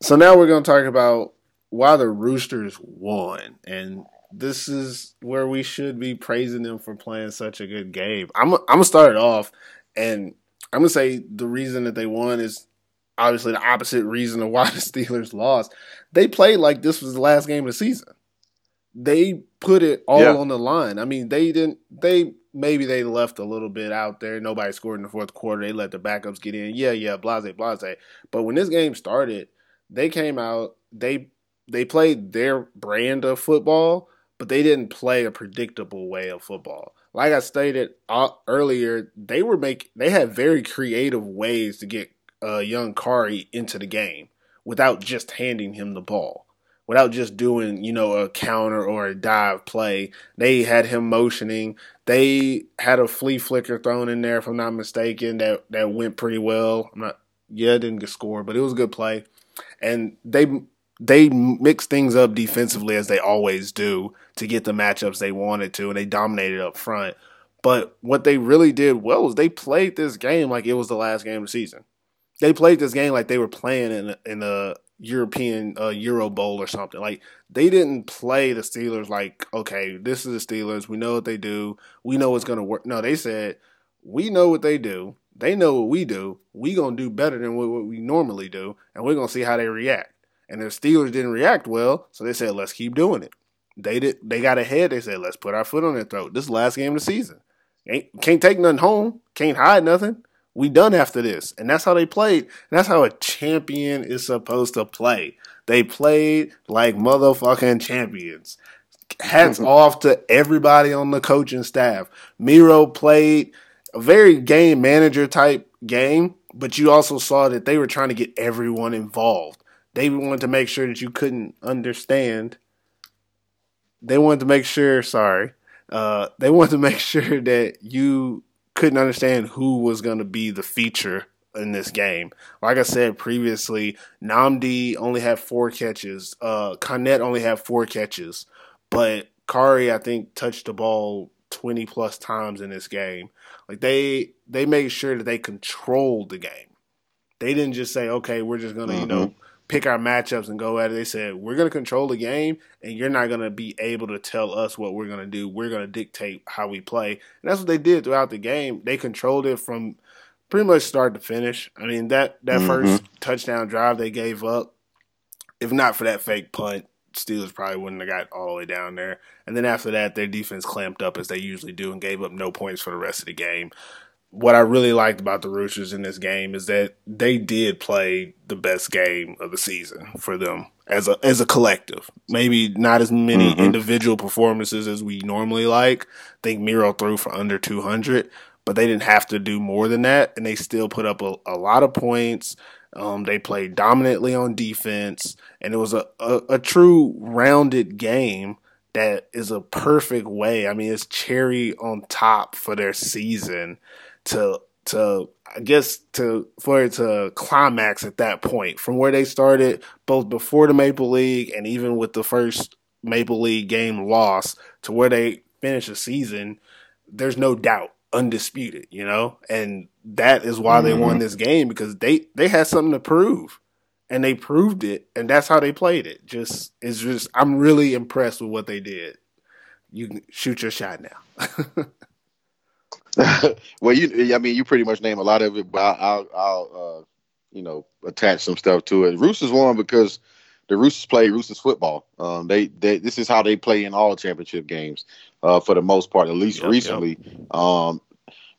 So now we're gonna talk about why the Roosters won, and this is where we should be praising them for playing such a good game. I'm I'm gonna start it off, and I'm gonna say the reason that they won is obviously the opposite reason of why the Steelers lost. They played like this was the last game of the season. They put it all yeah. on the line. I mean, they didn't. They maybe they left a little bit out there. Nobody scored in the fourth quarter. They let the backups get in. Yeah, yeah, blase, blase. But when this game started, they came out. They they played their brand of football but they didn't play a predictable way of football. Like I stated uh, earlier, they were make they had very creative ways to get uh, young Kari into the game without just handing him the ball, without just doing you know a counter or a dive play. They had him motioning. They had a flea flicker thrown in there, if I'm not mistaken, that that went pretty well. I'm not, yeah, didn't get scored, but it was a good play, and they they mixed things up defensively as they always do to get the matchups they wanted to, and they dominated up front. But what they really did well was they played this game like it was the last game of the season. They played this game like they were playing in in a European uh, Euro Bowl or something. Like they didn't play the Steelers like, okay, this is the Steelers. We know what they do. We know what's going to work. No, they said we know what they do. They know what we do. We gonna do better than what, what we normally do, and we're gonna see how they react. And the Steelers didn't react well, so they said, let's keep doing it. They did. They got ahead. They said, let's put our foot on their throat. This is the last game of the season. Ain't, can't take nothing home. Can't hide nothing. We done after this. And that's how they played. And that's how a champion is supposed to play. They played like motherfucking champions. Hats off to everybody on the coaching staff. Miro played a very game manager type game, but you also saw that they were trying to get everyone involved. They wanted to make sure that you couldn't understand. They wanted to make sure, sorry, uh, they wanted to make sure that you couldn't understand who was going to be the feature in this game. Like I said previously, Nnamdi only had four catches. Uh, Kmet only had four catches, but Kari I think touched the ball twenty plus times in this game. Like they they made sure that they controlled the game. They didn't just say, "Okay, we're just gonna mm-hmm. you know pick our matchups and go at it." They said, "We're gonna control the game, and you're not gonna be able to tell us what we're gonna do. We're gonna dictate how we play." And that's what they did throughout the game. They controlled it from pretty much start to finish. I mean that that mm-hmm. first touchdown drive they gave up, if not for that fake punt, Steelers probably wouldn't have got all the way down there. And then after that, their defense clamped up as they usually do and gave up no points for the rest of the game. What I really liked about the Roosters in this game is that they did play the best game of the season for them as a as a collective. Maybe not as many mm-hmm. individual performances as we normally like. I think Miro threw for under 200, but they didn't have to do more than that, and they still put up a, a lot of points. Um, they played dominantly on defense, and it was a, a, a, true rounded game that is a perfect way. I mean, it's cherry on top for their season to to I guess to for it to climax at that point from where they started both before the Maple League and even with the first Maple League game loss to where they finish the season. There's no doubt undisputed, you know, and that is why mm-hmm. they won mm-hmm. this game because they they had something to prove, and they proved it, and that's how they played it. Just it's just I'm really impressed with what they did. You can shoot your shot now. well, you I mean you pretty much name a lot of it, but I'll, I'll uh, you know attach some stuff to it. Roosters won because the Roosters play Roosters football. Um, they, they this is how they play in all championship games uh, for the most part. At least yep, recently, yep. Um,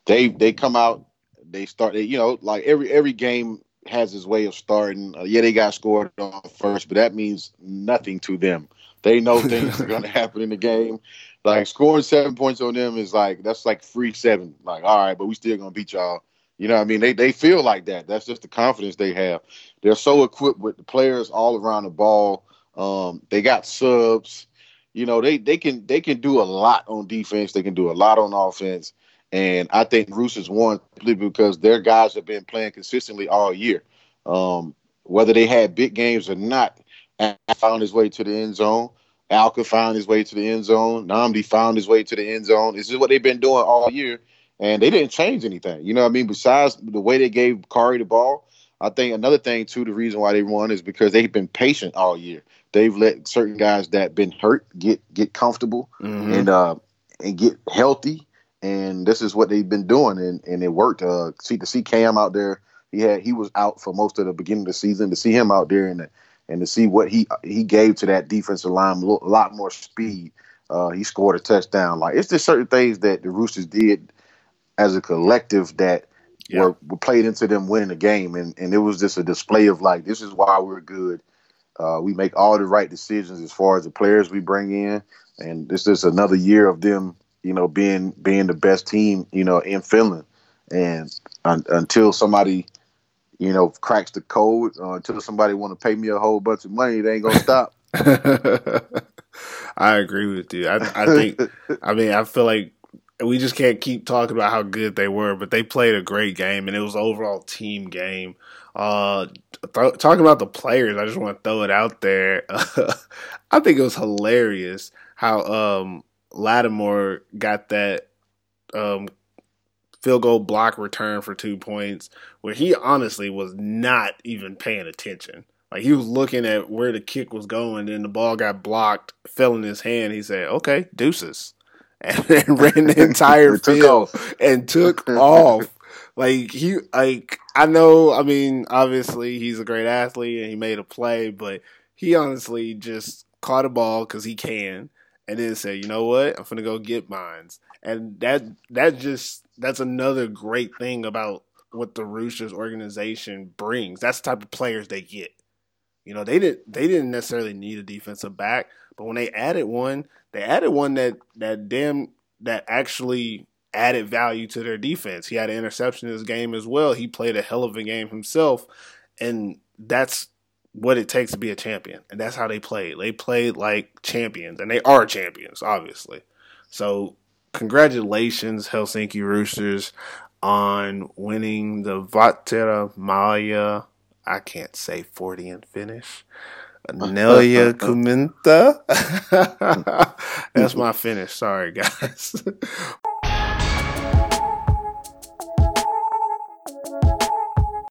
they they come out, they start. They, you know, like every every game has its way of starting. Uh, yeah, they got scored on first, but that means nothing to them. They know things are going to happen in the game. Like scoring seven points on them is like that's like free seven. Like all right, but we still gonna beat y'all. You know, what I mean, they they feel like that. That's just the confidence they have. They're so equipped with the players all around the ball. Um, they got subs. You know, they they can they can do a lot on defense. They can do a lot on offense. And I think Roosters won because their guys have been playing consistently all year. Um, whether they had big games or not, found his way to the end zone. Alka found his way to the end zone. Nnamdi found his way to the end zone. This is what they've been doing all year and they didn't change anything. You know what I mean? Besides the way they gave Khari the ball, I think another thing too, the reason why they won is because they've been patient all year. They've let certain guys that been hurt get get comfortable mm-hmm. and uh and get healthy. And this is what they've been doing, and, and it worked. Uh, see to see Cam out there, he had he was out for most of the beginning of the season. To see him out there and and to see what he he gave to that defensive line, a lot more speed. Uh, he scored a touchdown. Like it's just certain things that the Roosters did as a collective that yeah. were, were played into them winning the game, and and it was just a display of like this is why we're good. Uh, we make all the right decisions as far as the players we bring in, and this is another year of them, you know, being being the best team, you know, in Finland. And un- until somebody, you know, cracks the code, uh, until somebody want to pay me a whole bunch of money, they ain't gonna stop. I agree with you. I, I think. I mean, I feel like we just can't keep talking about how good they were, but they played a great game and it was an overall team game. Uh, th- talking about the players, I just want to throw it out there. I think it was hilarious how um, Lattimore got that um, field goal block return for two points, where he honestly was not even paying attention. Like he was looking at where the kick was going, and the ball got blocked, fell in his hand. He said, "Okay, deuces," and then ran the entire field and took off. Like he, like I know. I mean, obviously he's a great athlete and he made a play, but he honestly just caught a ball because he can, and then said, "You know what? I'm gonna go get mines." And that that just that's another great thing about what the Roosters organization brings. That's the type of players they get. You know, they didn't they didn't necessarily need a defensive back, but when they added one, they added one that that damn that actually added value to their defense. He had an interception in his game as well. He played a hell of a game himself, and that's what it takes to be a champion. And that's how they played. They played like champions, and they are champions, obviously. So, congratulations, Helsinki Roosters, on winning the Valtteri Malja. I can't say 40 and Finnish. Neljä Komeita. That's my Finnish. Sorry, guys.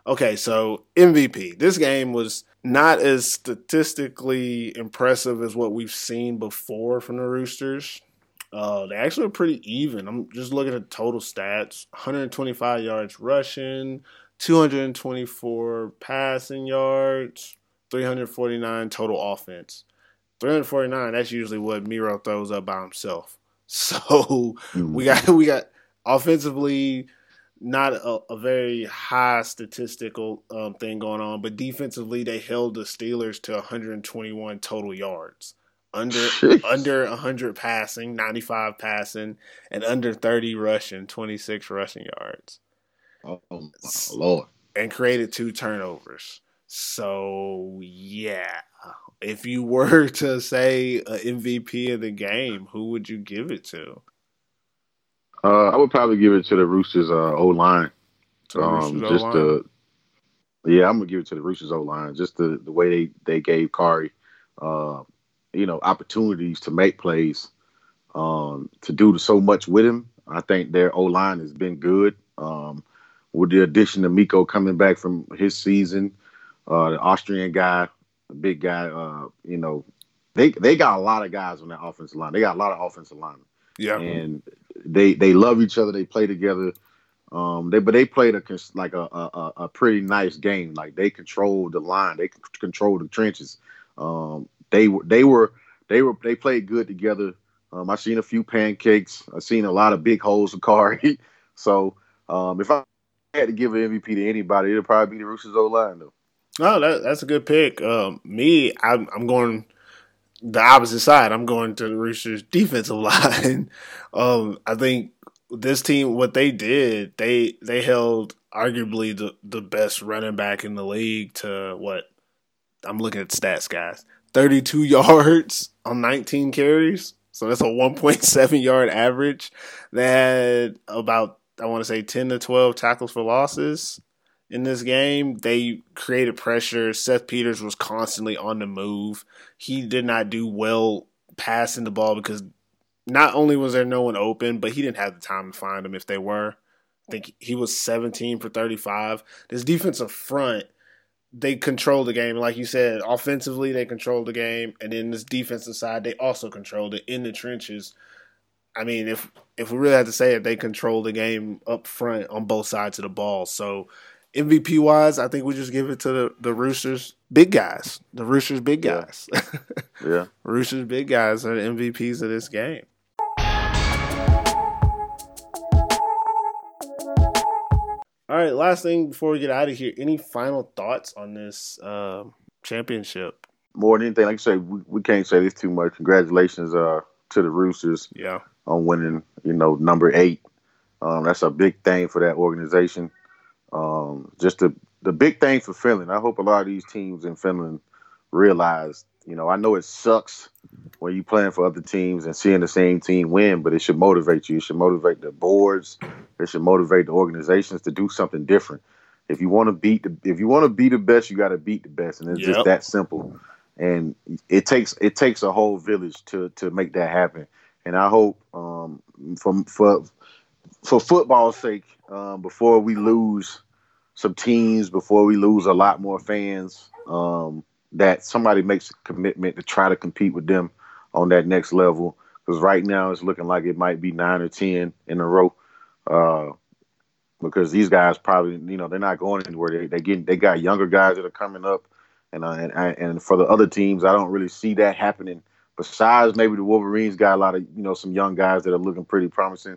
Okay, so MVP. This game was not as statistically impressive as what we've seen before from the Roosters. Uh, they actually were pretty even. I'm just looking at total stats 125 yards rushing, 224 passing yards, 349 total offense. 349, that's usually what Miro throws up by himself. So we got we got offensively not a, a, very high statistical um, thing going on, but defensively they held the Steelers to 121 total yards, under Jeez. under 100 passing, 95 passing, and under 30 rushing, 26 rushing yards. Oh lord! And created two turnovers. So yeah, if you were to say an MVP of the game, who would you give it to? Uh, I would probably give it to the Roosters uh, O line. Um, just the yeah, I'm gonna give it to the Roosters O line. Just the the way they they gave Kari, uh, you know, opportunities to make plays, um, to do so much with him. I think their O line has been good. Um, with the addition of Miko coming back from his season, uh, the Austrian guy, the big guy, uh, you know, they they got a lot of guys on that offensive line. They got a lot of offensive linemen. Yeah, and they they love each other. They play together. Um, they but they played a like a, a, a pretty nice game. Like they controlled the line. They controlled the trenches. Um, they were they were they were they played good together. Um, I seen a few pancakes. I seen a lot of big holes of Kari. so um, if I had to give an MVP to anybody, it'd probably be the Roosters O line though. Oh, that, that's a good pick. Um, me, I'm, I'm going the opposite side. I'm going to the Roosters defensive line. um, I think this team, what they did, they they held arguably the the best running back in the league to what I'm looking at stats, guys. 32 yards on 19 carries. So that's a 1.7 yard average. They had about I want to say 10 to 12 tackles for losses in this game. They created pressure. Seth Peters was constantly on the move. He did not do well passing the ball because not only was there no one open, but he didn't have the time to find them if they were. I think he was 17 for 35. This defensive front, they control the game. Like you said, offensively, they controlled the game. And then this defensive side, they also controlled it in the trenches. I mean, if if we really had to say it, they control the game up front on both sides of the ball. So MVP wise, I think we just give it to the, the Roosters big guys. The Roosters big guys. Yeah. yeah. Roosters big guys are the MVPs of this game. Right, last thing before we get out of here, any final thoughts on this uh, championship? More than anything, like I say, we, we can't say this too much. Congratulations uh, to the Roosters. Yeah. On winning, you know, number eight. Um, that's a big thing for that organization. Um, just the the big thing for Finland. I hope a lot of these teams in Finland realize. You know, I know it sucks when you playing for other teams and seeing the same team win, but it should motivate you. It should motivate the boards. It should motivate the organizations to do something different. If you want to beat the if you want to be the best, you got to beat the best, and it's Yep. just that simple. And it takes it takes a whole village to to make that happen. And I hope um, for for for football's sake, um, before we lose some teams, before we lose a lot more fans, um, that somebody makes a commitment to try to compete with them on that next level. Because right now it's looking like it might be nine or ten in a row. Uh, because these guys probably, you know, they're not going anywhere. They they get they got younger guys that are coming up, and uh, and and for the other teams, I don't really see that happening. Besides, maybe the Wolverines got a lot of you know some young guys that are looking pretty promising.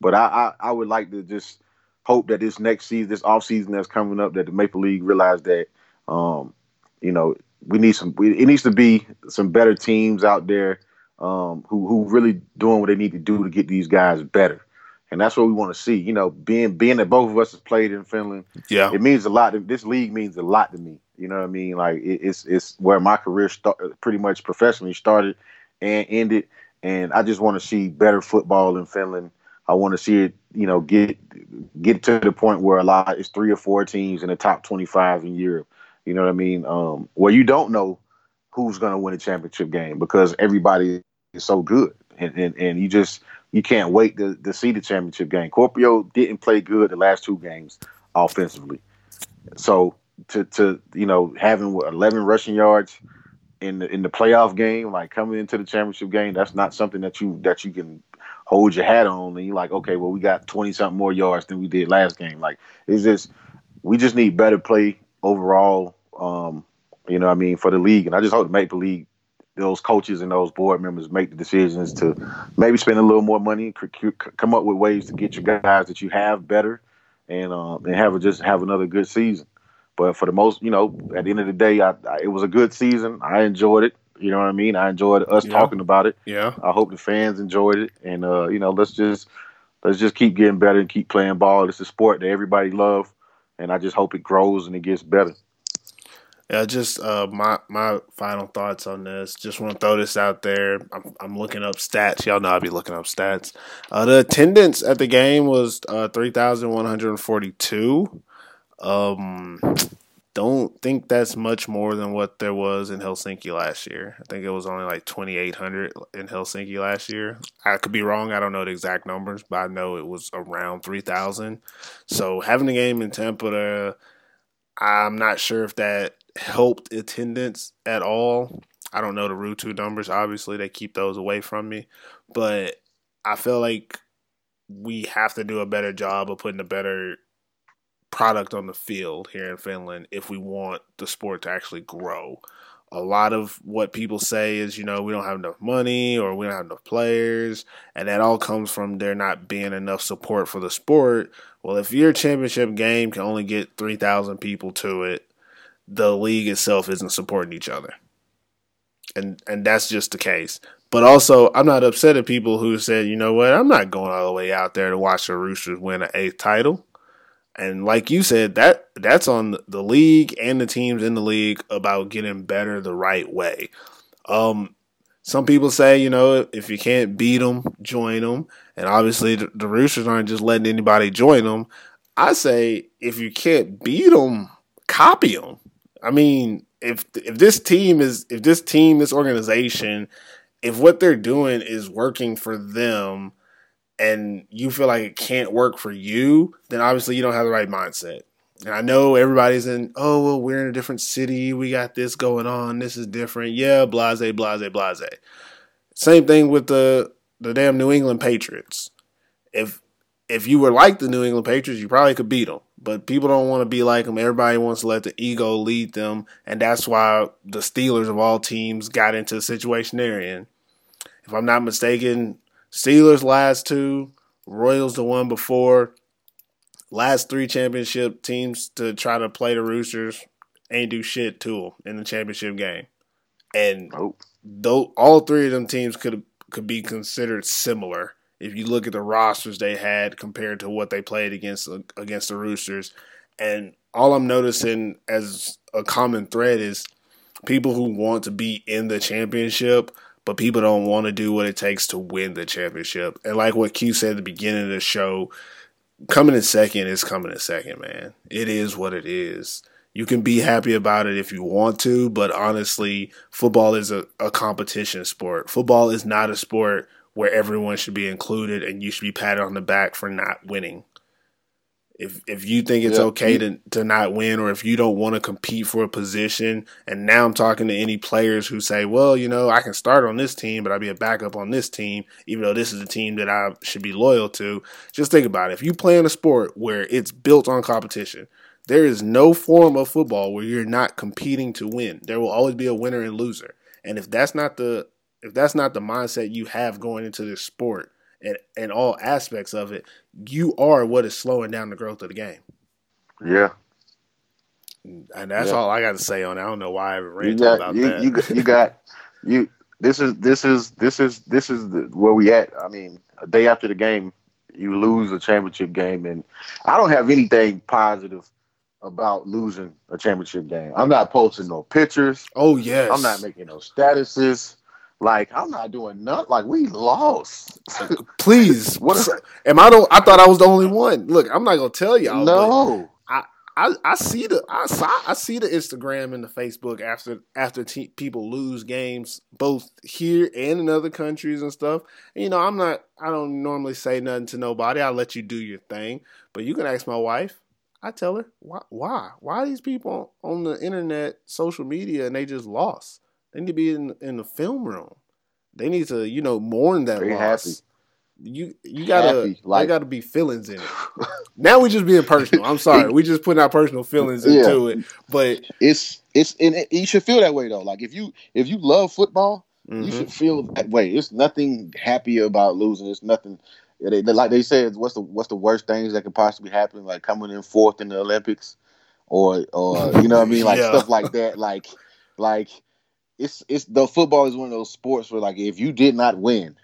But I I, I would like to just hope that this next season, this off season that's coming up, that the Maple League realize that, um, you know, we need some. We, it needs to be some better teams out there um, who who really doing what they need to do to get these guys better. And that's what we want to see. You know, being being that both of us has played in Finland, Yeah. it means a lot. to- This league means a lot to me. You know what I mean? Like it, it's it's where my career start, pretty much professionally started and ended. And I just want to see better football in Finland. I want to see it, you know, get get to the point where a lot it's three or four teams in the top twenty five in Europe. You know what I mean? Um, where you don't know who's going to win a championship game because everybody is so good, and and, and you just you can't wait to, to see the championship game. Kuopio didn't play good the last two games offensively, so to to you know having what, eleven rushing yards in the in the playoff game, like coming into the championship game, that's not something that you that you can hold your hat on and you're like, okay, well we got twenty something more yards than we did last game. Like it's just we just need better play overall. Um, you know, what I mean, for the league, and I just hope the Maple League, those coaches and those board members make the decisions to maybe spend a little more money, c- c- come up with ways to get your guys that you have better, and um, and have a, just have another good season. But for the most, you know, at the end of the day, I, I, it was a good season. I enjoyed it. You know what I mean? I enjoyed us Yeah. talking about it. Yeah. I hope the fans enjoyed it, and uh, you know, let's just let's just keep getting better and keep playing ball. It's a sport that everybody love, and I just hope it grows and it gets better. Yeah, just uh, my my final thoughts on this. Just want to throw this out there. I'm, I'm looking up stats. Y'all know I'll be looking up stats. Uh, the attendance at the game was uh, three thousand one hundred forty two. Um, don't think that's much more than what there was in Helsinki last year. I think it was only like twenty eight hundred in Helsinki last year. I could be wrong. I don't know the exact numbers, but I know it was around three thousand. So having the game in Tampere I'm not sure if that helped attendance at all. I don't know the Rutu numbers. Obviously, they keep those away from me, but I feel like we have to do a better job of putting a better product on the field here in Finland if we want the sport to actually grow. A lot of what people say is, you know, we don't have enough money or we don't have enough players, and that all comes from there not being enough support for the sport. Well, if your championship game can only get 3,000 people to it, the league itself isn't supporting each other. And and that's just the case. But also, I'm not upset at people who said, you know what, I'm not going all the way out there to watch the Roosters win an eighth title. And like you said, that that's on the league and the teams in the league about getting better the right way. Um, some people say, you know, if you can't beat them, join them. And obviously, the, the Roosters aren't just letting anybody join them. I say, if you can't beat them, copy them. I mean, if if this team is if this team, this organization, if what they're doing is working for them, and you feel like it can't work for you, then obviously you don't have the right mindset. And I know everybody's in, oh, well, we're in a different city. We got this going on. This is different. Yeah, blase, blase, blase. Same thing with the the damn New England Patriots. If if you were like the New England Patriots, you probably could beat them. But people don't want to be like them. Everybody wants to let the ego lead them, and that's why the Steelers of all teams got into the situation they're in. If I'm not mistaken, Steelers last two, Royals the one before. Last three championship teams to try to play the Roosters ain't do shit to them in the championship game, and Nope. though all three of them teams could could be considered similar if you look at the rosters they had compared to what they played against against the Roosters. And all I'm noticing as a common thread is people who want to be in the championship, but people don't want to do what it takes to win the championship. And like what Q said at the beginning of the show, coming in second is coming in second, man. It is what it is. You can be happy about it if you want to, but honestly, football is a, a competition sport. Football is not a sport where everyone should be included and you should be patted on the back for not winning. If if you think it's Yeah. okay to to not win, or if you don't want to compete for a position, and now I'm talking to any players who say, "Well, you know, I can start on this team, but I'll be a backup on this team, even though this is a team that I should be loyal to." Just think about it. If you play in a sport where it's built on competition, there is no form of football where you're not competing to win. There will always be a winner and loser, and if that's not the if that's not the mindset you have going into this sport and, and all aspects of it, you are what is slowing down the growth of the game. Yeah. And that's Yeah. all I got to say on it. I don't know why I ranted got about you, that. you got you got you this is this is this is this is the, where we at. I mean, a day after the game, you lose a championship game and I don't have anything positive about losing a championship game. I'm not posting no pictures. oh yes, I'm not making no statuses. Like I'm not doing nothing. Like we lost. Please, What? Am I? Don't. I thought I was the only one. Look, I'm not gonna tell y'all. no. I, I see the I saw I see the Instagram and the Facebook after after te- people lose games both here and in other countries and stuff. And, you know, I'm not I don't normally say nothing to nobody. I let you do your thing, but you can ask my wife. I tell her why why why are these people on the internet, social media, and they just lost. They need to be in in the film room. They need to you know mourn that They loss. happy. You you gotta Happy, like, gotta be feelings in it. Now we just being personal. I'm sorry. We just putting our personal feelings into it. But It's it's and it, you should feel that way though. Like if you if you love football, you mhm. should feel that way. It's nothing happy about losing. It's nothing. They, they- like they said, what's the what's the worst things that could possibly happen? Like coming in fourth in the Olympics, or or you know what I mean, like Yeah. stuff like that. Like like it's it's the football is one of those sports where like if you did not win,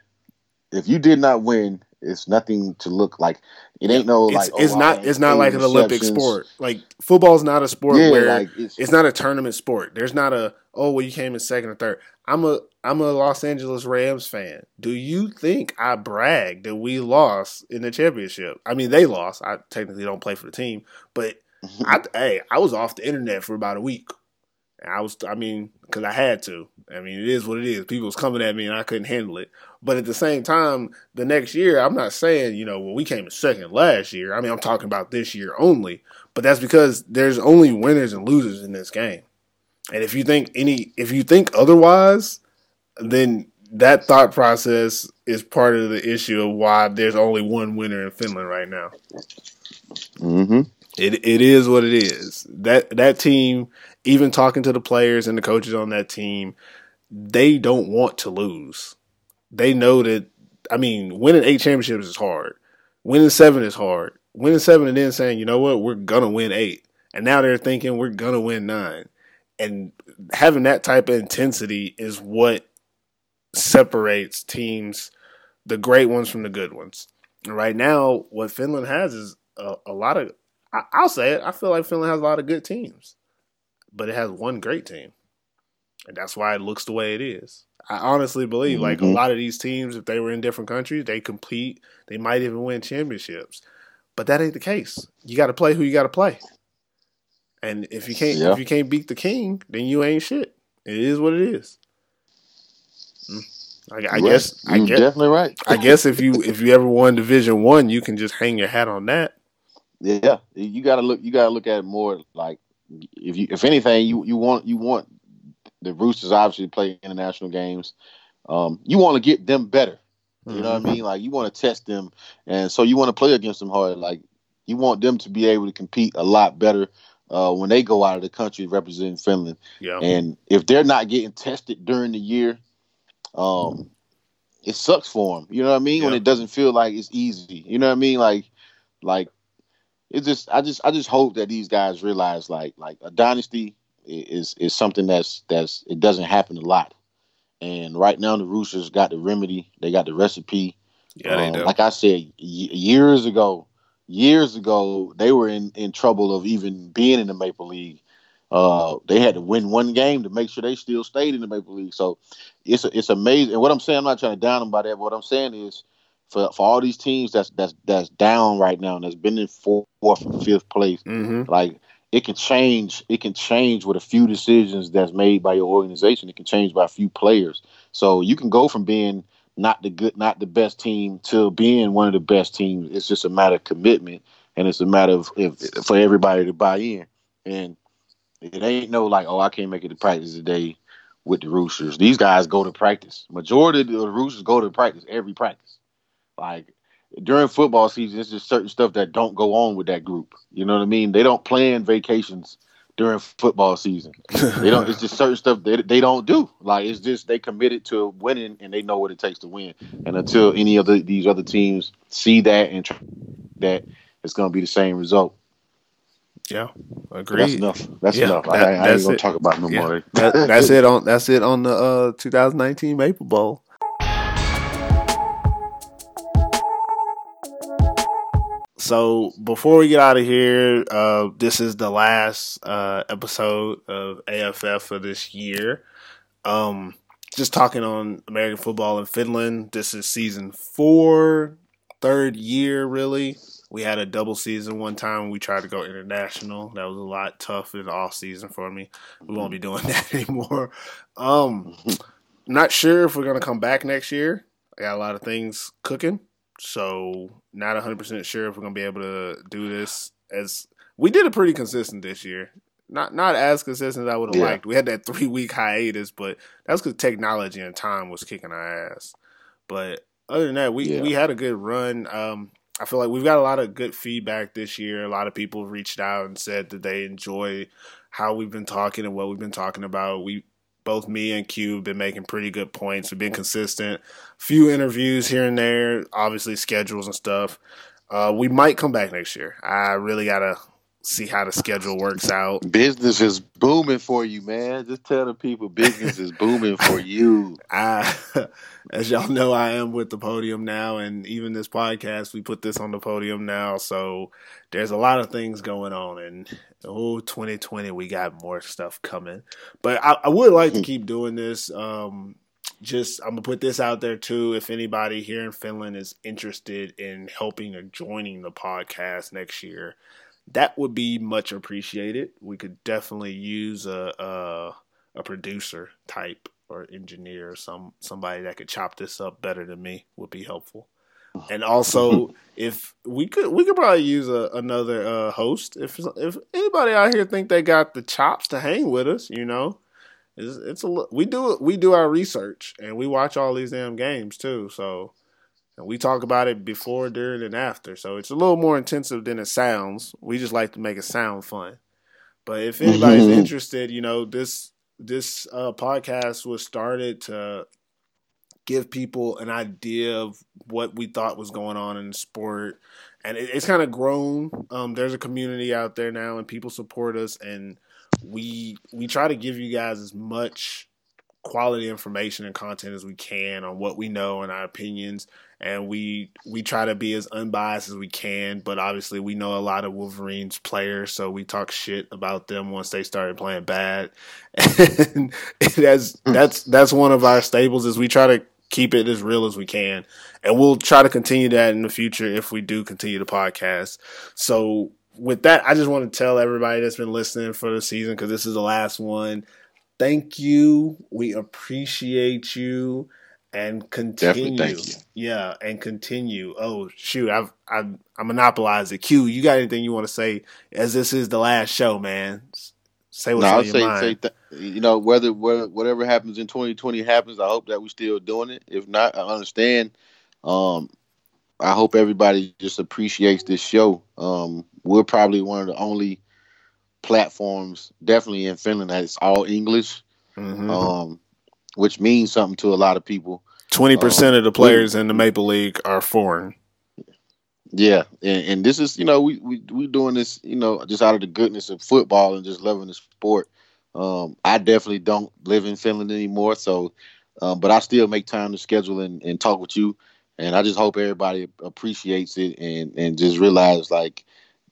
if you did not win, it's nothing to look like. It ain't no it's, like oh, it's I not it's not like an Olympic sport. Like football is not a sport Yeah, where like it's, it's not a tournament sport. There's not a oh well you came in second or third. I'm a I'm a Los Angeles Rams fan. Do you think I brag that we lost in the championship? I mean they lost. I technically don't play for the team, but I hey I was off the internet for about a week. And I was I mean because I had to. I mean it is what it is. People was coming at me and I couldn't handle it. But at the same time, the next year, I'm not saying, you know, well, we came in second last year. I mean, I'm talking about this year only. But that's because there's only winners and losers in this game. And if you think any, if you think otherwise, then that thought process is part of the issue of why there's only one winner in Finland right now. Mm-hmm. It it is what it is. That that team, even talking to the players and the coaches on that team, they don't want to lose. They know that. I mean, winning eight championships is hard. Winning seven is hard. Winning seven and then saying, you know what, we're gonna win eight, and now they're thinking we're gonna win nine, and having that type of intensity is what separates teams, the great ones from the good ones. And right now, what Finland has is a, a lot of I, I'll say it. I feel like Finland has a lot of good teams, but it has one great team, and that's why it looks the way it is. I honestly believe, like a Mhm. lot of these teams, if they were in different countries, they compete. They might even win championships, but that ain't the case. You got to play who you got to play, and if you can't, Yeah. if you can't beat the king, then you ain't shit. It is what it is. Mm. I, I Right. guess. I You're guess. definitely right. I guess if you if you ever won Division One, you can just hang your hat on that. Yeah, you got to look. You got to look at it more like if you, if anything, you you want you want the Roosters obviously to play international games. Um, you want to get them better. You know what I mean? Like you want to test them, and so you want to play against them hard. Like you want them to be able to compete a lot better uh, when they go out of the country representing Finland. Yeah. And if they're not getting tested during the year, um, it sucks for them. You know what I mean? When it doesn't feel like it's easy. You know what I mean? Like, like it just. I just. I just hope that these guys realize like like a dynasty is is something that's that's it doesn't happen a lot. And right now the Roosters got the remedy. They got the recipe. Yeah, they Um, do. Like I said y- years ago, years ago, they were in, in trouble of even being in the Maple League. Uh, they had to win one game to make sure they still stayed in the Maple League. So it's it's amazing. And what I'm saying, I'm not trying to down them by that. But what I'm saying is, for for all these teams that's that's that's down right now and that's been in fourth and fifth place, Mm-hmm. like it can change. It can change with a few decisions that's made by your organization. It can change by a few players. So you can go from being not the good, not the best team to being one of the best teams. It's just a matter of commitment, and it's a matter of if, for everybody to buy in. And it ain't no like, oh, I can't make it to practice today with the Roosters. These guys go to practice. Majority of the Roosters go to practice every practice. Like during football season, it's just certain stuff that don't go on with that group. You know what I mean? They don't plan vacations during football season. They don't. It's just certain stuff they they don't do. Like it's just they committed to winning and they know what it takes to win. And until any of the, these other teams see that and try that, it's going to be the same result. yeah, But agreed. that's enough. That's Yeah, enough. that- I, I ain't that's going it. to talk about no Yeah. more. That, that's it on that's it on the uh 2019 Maple Bowl. So before we get out of here, uh, this is the last uh, episode of AFF for this year. Um, just talking on American football in Finland. This is season four, third year really. We had a double season one time. We tried to go international. That was a lot tough in the off season for me. We won't be doing that anymore. Um, not sure if we're gonna come back next year. I got a lot of things cooking, so not 100 percent sure if we're gonna be able to do this. As we did it pretty consistent this year. Not not as consistent as I would have Yeah. liked. We had that three week hiatus, but that's because technology and time was kicking our ass. But other than that, we Yeah. we had a good run. Um, I feel like we've got a lot of good feedback this year. A lot of people reached out and said that they enjoy how we've been talking and what we've been talking about. We both me and Q have been making pretty good points. We've been consistent. Few interviews here and there, obviously schedules and stuff. Uh, we might come back next year. I really gotta see how the schedule works out. Business is booming for you, man. Just tell the people business is booming for you. I, as y'all know, I am with the podium now, and even this podcast, we put this on the podium now. So there's a lot of things going on, and oh, 2020, we got more stuff coming. But I, I would like to keep doing this. Um, just I'm gonna put this out there too. If anybody here in Finland is interested in helping or joining the podcast next year, that would be much appreciated. We could definitely use a a, a producer type or engineer or some somebody that could chop this up better than me would be helpful. And also, if we could, we could probably use a, another uh, host. If if anybody out here think they got the chops to hang with us, you know, it's, it's a we do we do our research and we watch all these damn games too. So and we talk about it before, during, and after. So it's a little more intensive than it sounds. We just like to make it sound fun. But if anybody's Mhm. interested, you know this this uh, podcast was started to give people an idea of what we thought was going on in the sport, and it, it's kind of grown. Um, there's a community out there now, and people support us, and we we try to give you guys as much quality information and content as we can on what we know and our opinions and we we try to be as unbiased as we can but obviously we know a lot of wolverines players so we talk shit about them once they started playing bad. And that's mm. that's that's one of our staples is we try to keep it as real as we can. And we'll try to continue that in the future if we do continue the podcast. So with that i just want to tell everybody that's been listening for the season because this is the last one. Thank you. We appreciate you and continue Definitely thank you. yeah and continue oh shoot i've i i monopolized it q you got anything you want to say as this is the last show man say what's No, on I'll your say, mind say th- you know, whether, whether whatever happens in 2020 happens, I hope that we're still doing it. If not, I understand. Um, I hope everybody just appreciates this show. Um, we're probably one of the only platforms, definitely in Finland, that it's all English, Mhm. um, which means something to a lot of people. 20% um, of the players in the maple league are foreign Yeah, and, and this is you know we we we doing this you know just out of the goodness of football and just loving the sport. Um, I definitely don't live in Finland anymore, so um, but I still make time to schedule and, and talk with you, and I just hope everybody appreciates it and and just realize like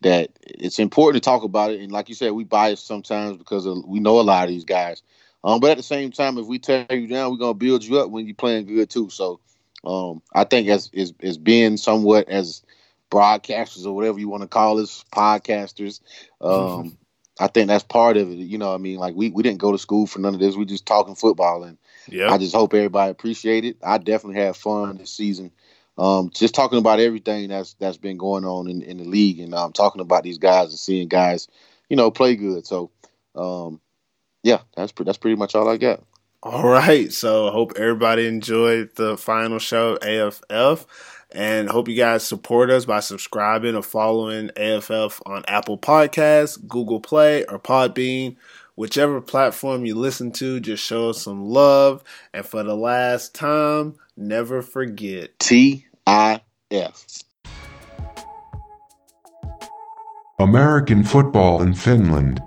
that it's important to talk about it. And like you said, we bias sometimes because of, we know a lot of these guys. Um, but at the same time, if we tear you down, we're gonna build you up when you're playing good too. So Um, I think as is is being somewhat as broadcasters or whatever you want to call us, podcasters. Um, I think that's part of it. You know, I mean, like we, we didn't go to school for none of this. We just talking football, and Yeah. I just hope everybody appreciate it. I definitely had fun this season. Um, just talking about everything that's that's been going on in, in the league, and um, talking about these guys and seeing guys, you know, play good. So, um, yeah, that's pre- that's pretty much all I got. All right. So I hope everybody enjoyed the final show, AFF. And hope you guys support us by subscribing or following AFF on Apple Podcasts, Google Play, or Podbean. Whichever platform you listen to, just show us some love. And for the last time, never forget. T I F. American football in Finland.